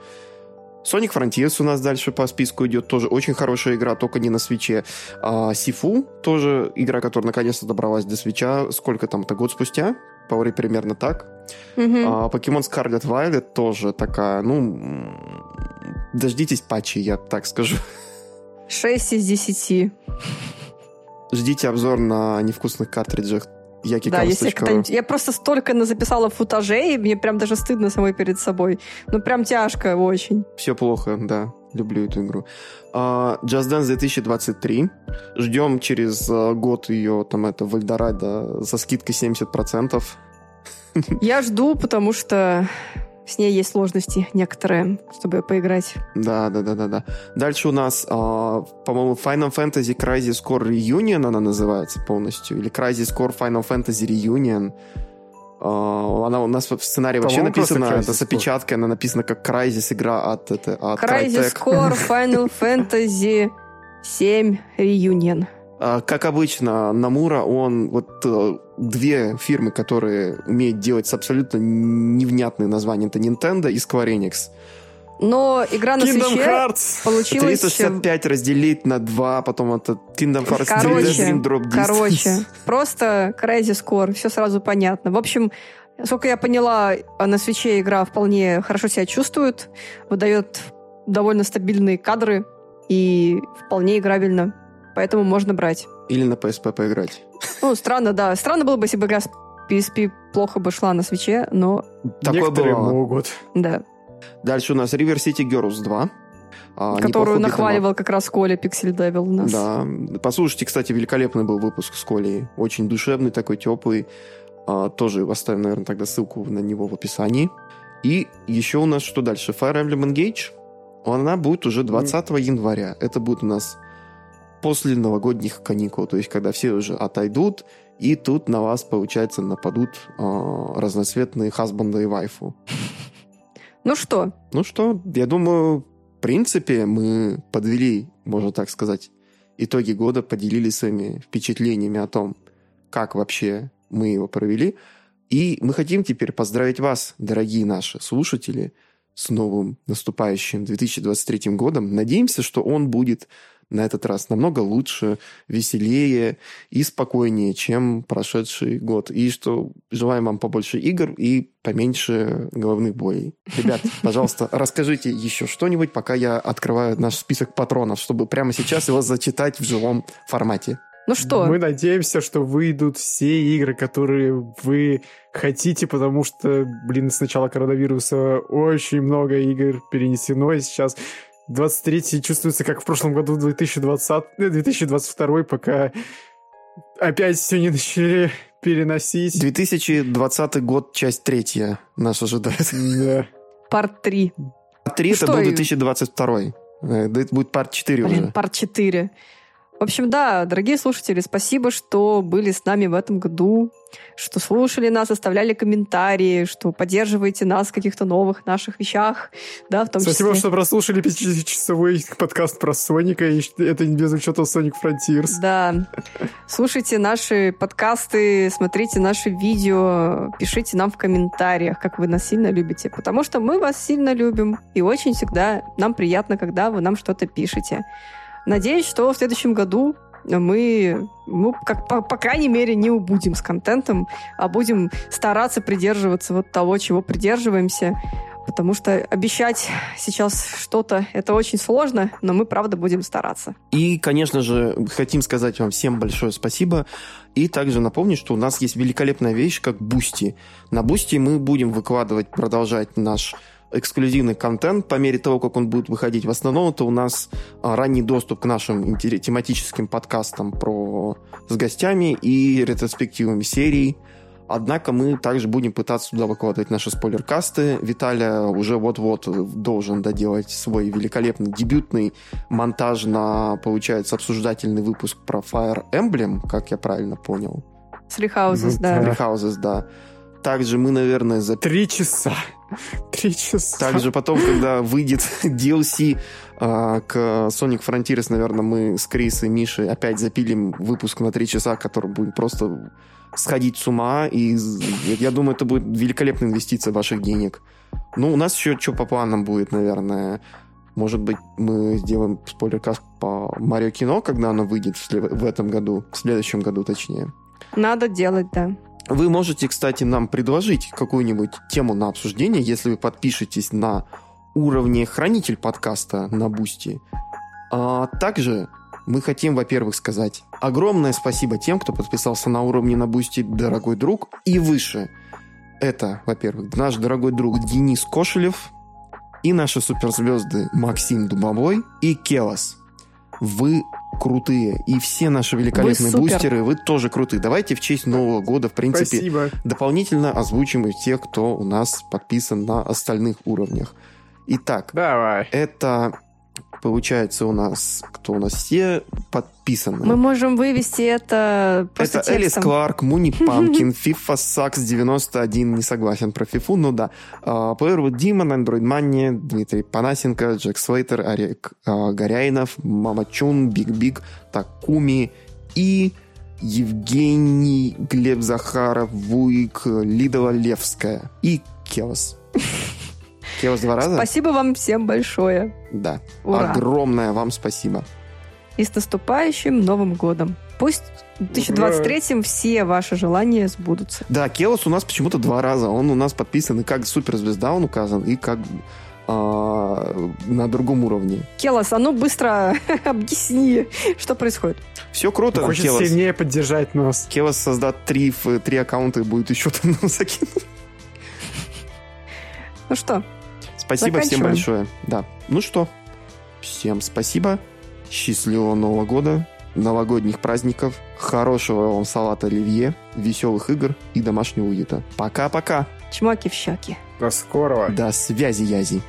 Sonic Frontiers у нас дальше по списку идет. Тоже очень хорошая игра, только не на свече. А, Сифу тоже игра, которая наконец-то добралась до свеча. Сколько там? Это год спустя? По примерно так. Mm-hmm. А, Pokemon Scarlet Violet тоже такая, ну... Дождитесь патчи, я так скажу. 6 из 10. Ждите обзор на невкусных картриджах я да, если я просто столько записала футажей, мне прям даже стыдно самой перед собой. Ну, прям тяжко очень. Все плохо, да. Люблю эту игру. Uh, Just Dance 2023. Ждем через uh, год ее, там, это, в Эльдорадо со скидкой 70%. Я жду, потому что с ней есть сложности некоторые, чтобы поиграть. Да, да, да, да, да. Дальше у нас, э, по-моему, Final Fantasy Crisis Core Reunion она называется полностью, или Crisis Core Final Fantasy Reunion. Uh, она у нас в сценарии вообще написана, это с опечаткой, она написана как Crysis игра от, это, от Crysis Crytek. Core Final Fantasy 7 Reunion. А, как обычно, Намура, он вот э, две фирмы, которые умеют делать абсолютно невнятные названия, это Nintendo и Square Enix. Но игра на Kingdom свече Hearts. получилась... 365 разделить на 2, потом это Kingdom Hearts короче, Dream Drop 10. Короче, просто Crazy Score, все сразу понятно. В общем, Сколько я поняла, на свече игра вполне хорошо себя чувствует, выдает довольно стабильные кадры и вполне играбельно. Поэтому можно брать. Или на PSP поиграть. Ну, странно, да. Странно было бы, если бы игра с PSP плохо бы шла на свече, но... Такое Некоторые бывало. могут. Да. Дальше у нас River City Girls 2. А, Которую нахваливал как раз Коля Пиксель Девил у нас. Да. Послушайте, кстати, великолепный был выпуск с Колей. Очень душевный, такой теплый. А, тоже оставим, наверное, тогда ссылку на него в описании. И еще у нас что дальше? Fire Emblem Engage. Она будет уже 20 mm. января. Это будет у нас после новогодних каникул. То есть, когда все уже отойдут, и тут на вас, получается, нападут э, разноцветные хасбанда и вайфу. Ну что? Ну что, я думаю, в принципе, мы подвели, можно так сказать, итоги года, поделились своими впечатлениями о том, как вообще мы его провели. И мы хотим теперь поздравить вас, дорогие наши слушатели, с новым наступающим 2023 годом. Надеемся, что он будет на этот раз намного лучше, веселее и спокойнее, чем прошедший год. И что желаем вам побольше игр и поменьше головных болей. Ребят, пожалуйста, расскажите еще что-нибудь, пока я открываю наш список патронов, чтобы прямо сейчас его зачитать в живом формате. Ну что? Мы надеемся, что выйдут все игры, которые вы хотите, потому что, блин, с начала коронавируса очень много игр перенесено, и сейчас 23 чувствуется, как в прошлом году 2020, 2022, пока опять все не начали переносить. 2020 год, часть третья нас ожидает. Да. Парт 3. Парт 3 это был 2022. Э, это будет парт 4 Блин, уже. парт 4. В общем, да, дорогие слушатели, спасибо, что были с нами в этом году, что слушали нас, оставляли комментарии, что поддерживаете нас в каких-то новых наших вещах, да, в том Спасибо, числе... что прослушали пятичасовой подкаст про Соника, и это без учета Sonic Frontiers. Да. Слушайте наши подкасты, смотрите наши видео, пишите нам в комментариях, как вы нас сильно любите, потому что мы вас сильно любим, и очень всегда нам приятно, когда вы нам что-то пишете. Надеюсь, что в следующем году мы, ну, как, по, по крайней мере, не убудем с контентом, а будем стараться придерживаться вот того, чего придерживаемся, потому что обещать сейчас что-то это очень сложно, но мы, правда, будем стараться. И, конечно же, хотим сказать вам всем большое спасибо. И также напомнить, что у нас есть великолепная вещь, как Boosty. На Boosty мы будем выкладывать, продолжать наш эксклюзивный контент по мере того, как он будет выходить. В основном это у нас а, ранний доступ к нашим тематическим подкастам про с гостями и ретроспективами серий. Однако мы также будем пытаться туда выкладывать наши спойлеркасты. Виталия уже вот-вот должен доделать свой великолепный дебютный монтаж на, получается, обсуждательный выпуск про Fire Emblem, как я правильно понял. Three Houses, ну, да. Three Houses, да. Также мы, наверное, за... Три часа. Три часа. Также потом, когда выйдет DLC а, к Sonic Frontiers, наверное, мы с Крис и Мишей опять запилим выпуск на три часа, который будет просто сходить с ума. И я думаю, это будет великолепная инвестиция ваших денег. Ну, у нас еще что по планам будет, наверное. Может быть, мы сделаем спойлеркаст по Марио Кино, когда оно выйдет в этом году, в следующем году точнее. Надо делать, да. Вы можете, кстати, нам предложить какую-нибудь тему на обсуждение, если вы подпишетесь на уровне хранитель подкаста на Boosty. А также мы хотим, во-первых, сказать огромное спасибо тем, кто подписался на уровне на Boosty «Дорогой друг» и выше. Это, во-первых, наш дорогой друг Денис Кошелев и наши суперзвезды Максим Дубовой и Келос. Вы крутые. И все наши великолепные вы бустеры, вы тоже крутые. Давайте в честь Нового года, в принципе, Спасибо. дополнительно озвучим и тех, кто у нас подписан на остальных уровнях. Итак, Давай. это получается у нас, кто у нас все подписаны. Мы можем вывести это просто Это Элис Кларк, Moony Pumpkin, FIFA Sucks 91, не согласен про FIFA, ну да. Плеервуд Димон, Android Money, Дмитрий Панасенко, Джек Слейтер, Арик Горяинов, Мамачун, Big Big, Такуми и Евгений Глеб Захаров, Вуик, Лидова Левская и Келос. Келос два раза? Спасибо вам всем большое. Да. Ура. Огромное вам спасибо. И с наступающим Новым годом. Пусть в 2023 все ваши желания сбудутся. Да, Келос у нас почему-то два раза. Он у нас подписан и как суперзвезда он указан, и как а, на другом уровне. Келос, а ну быстро объясни, что происходит. Все круто. Хочет Келос. сильнее поддержать нас. Келос создаст три, три аккаунта и будет еще там нам закинуть. Ну что, Спасибо всем большое. Да. Ну что, всем спасибо. Счастливого Нового года, новогодних праздников, хорошего вам салата оливье, веселых игр и домашнего уюта. Пока-пока. Чмоки в щеки. До скорого. До связи, Язи.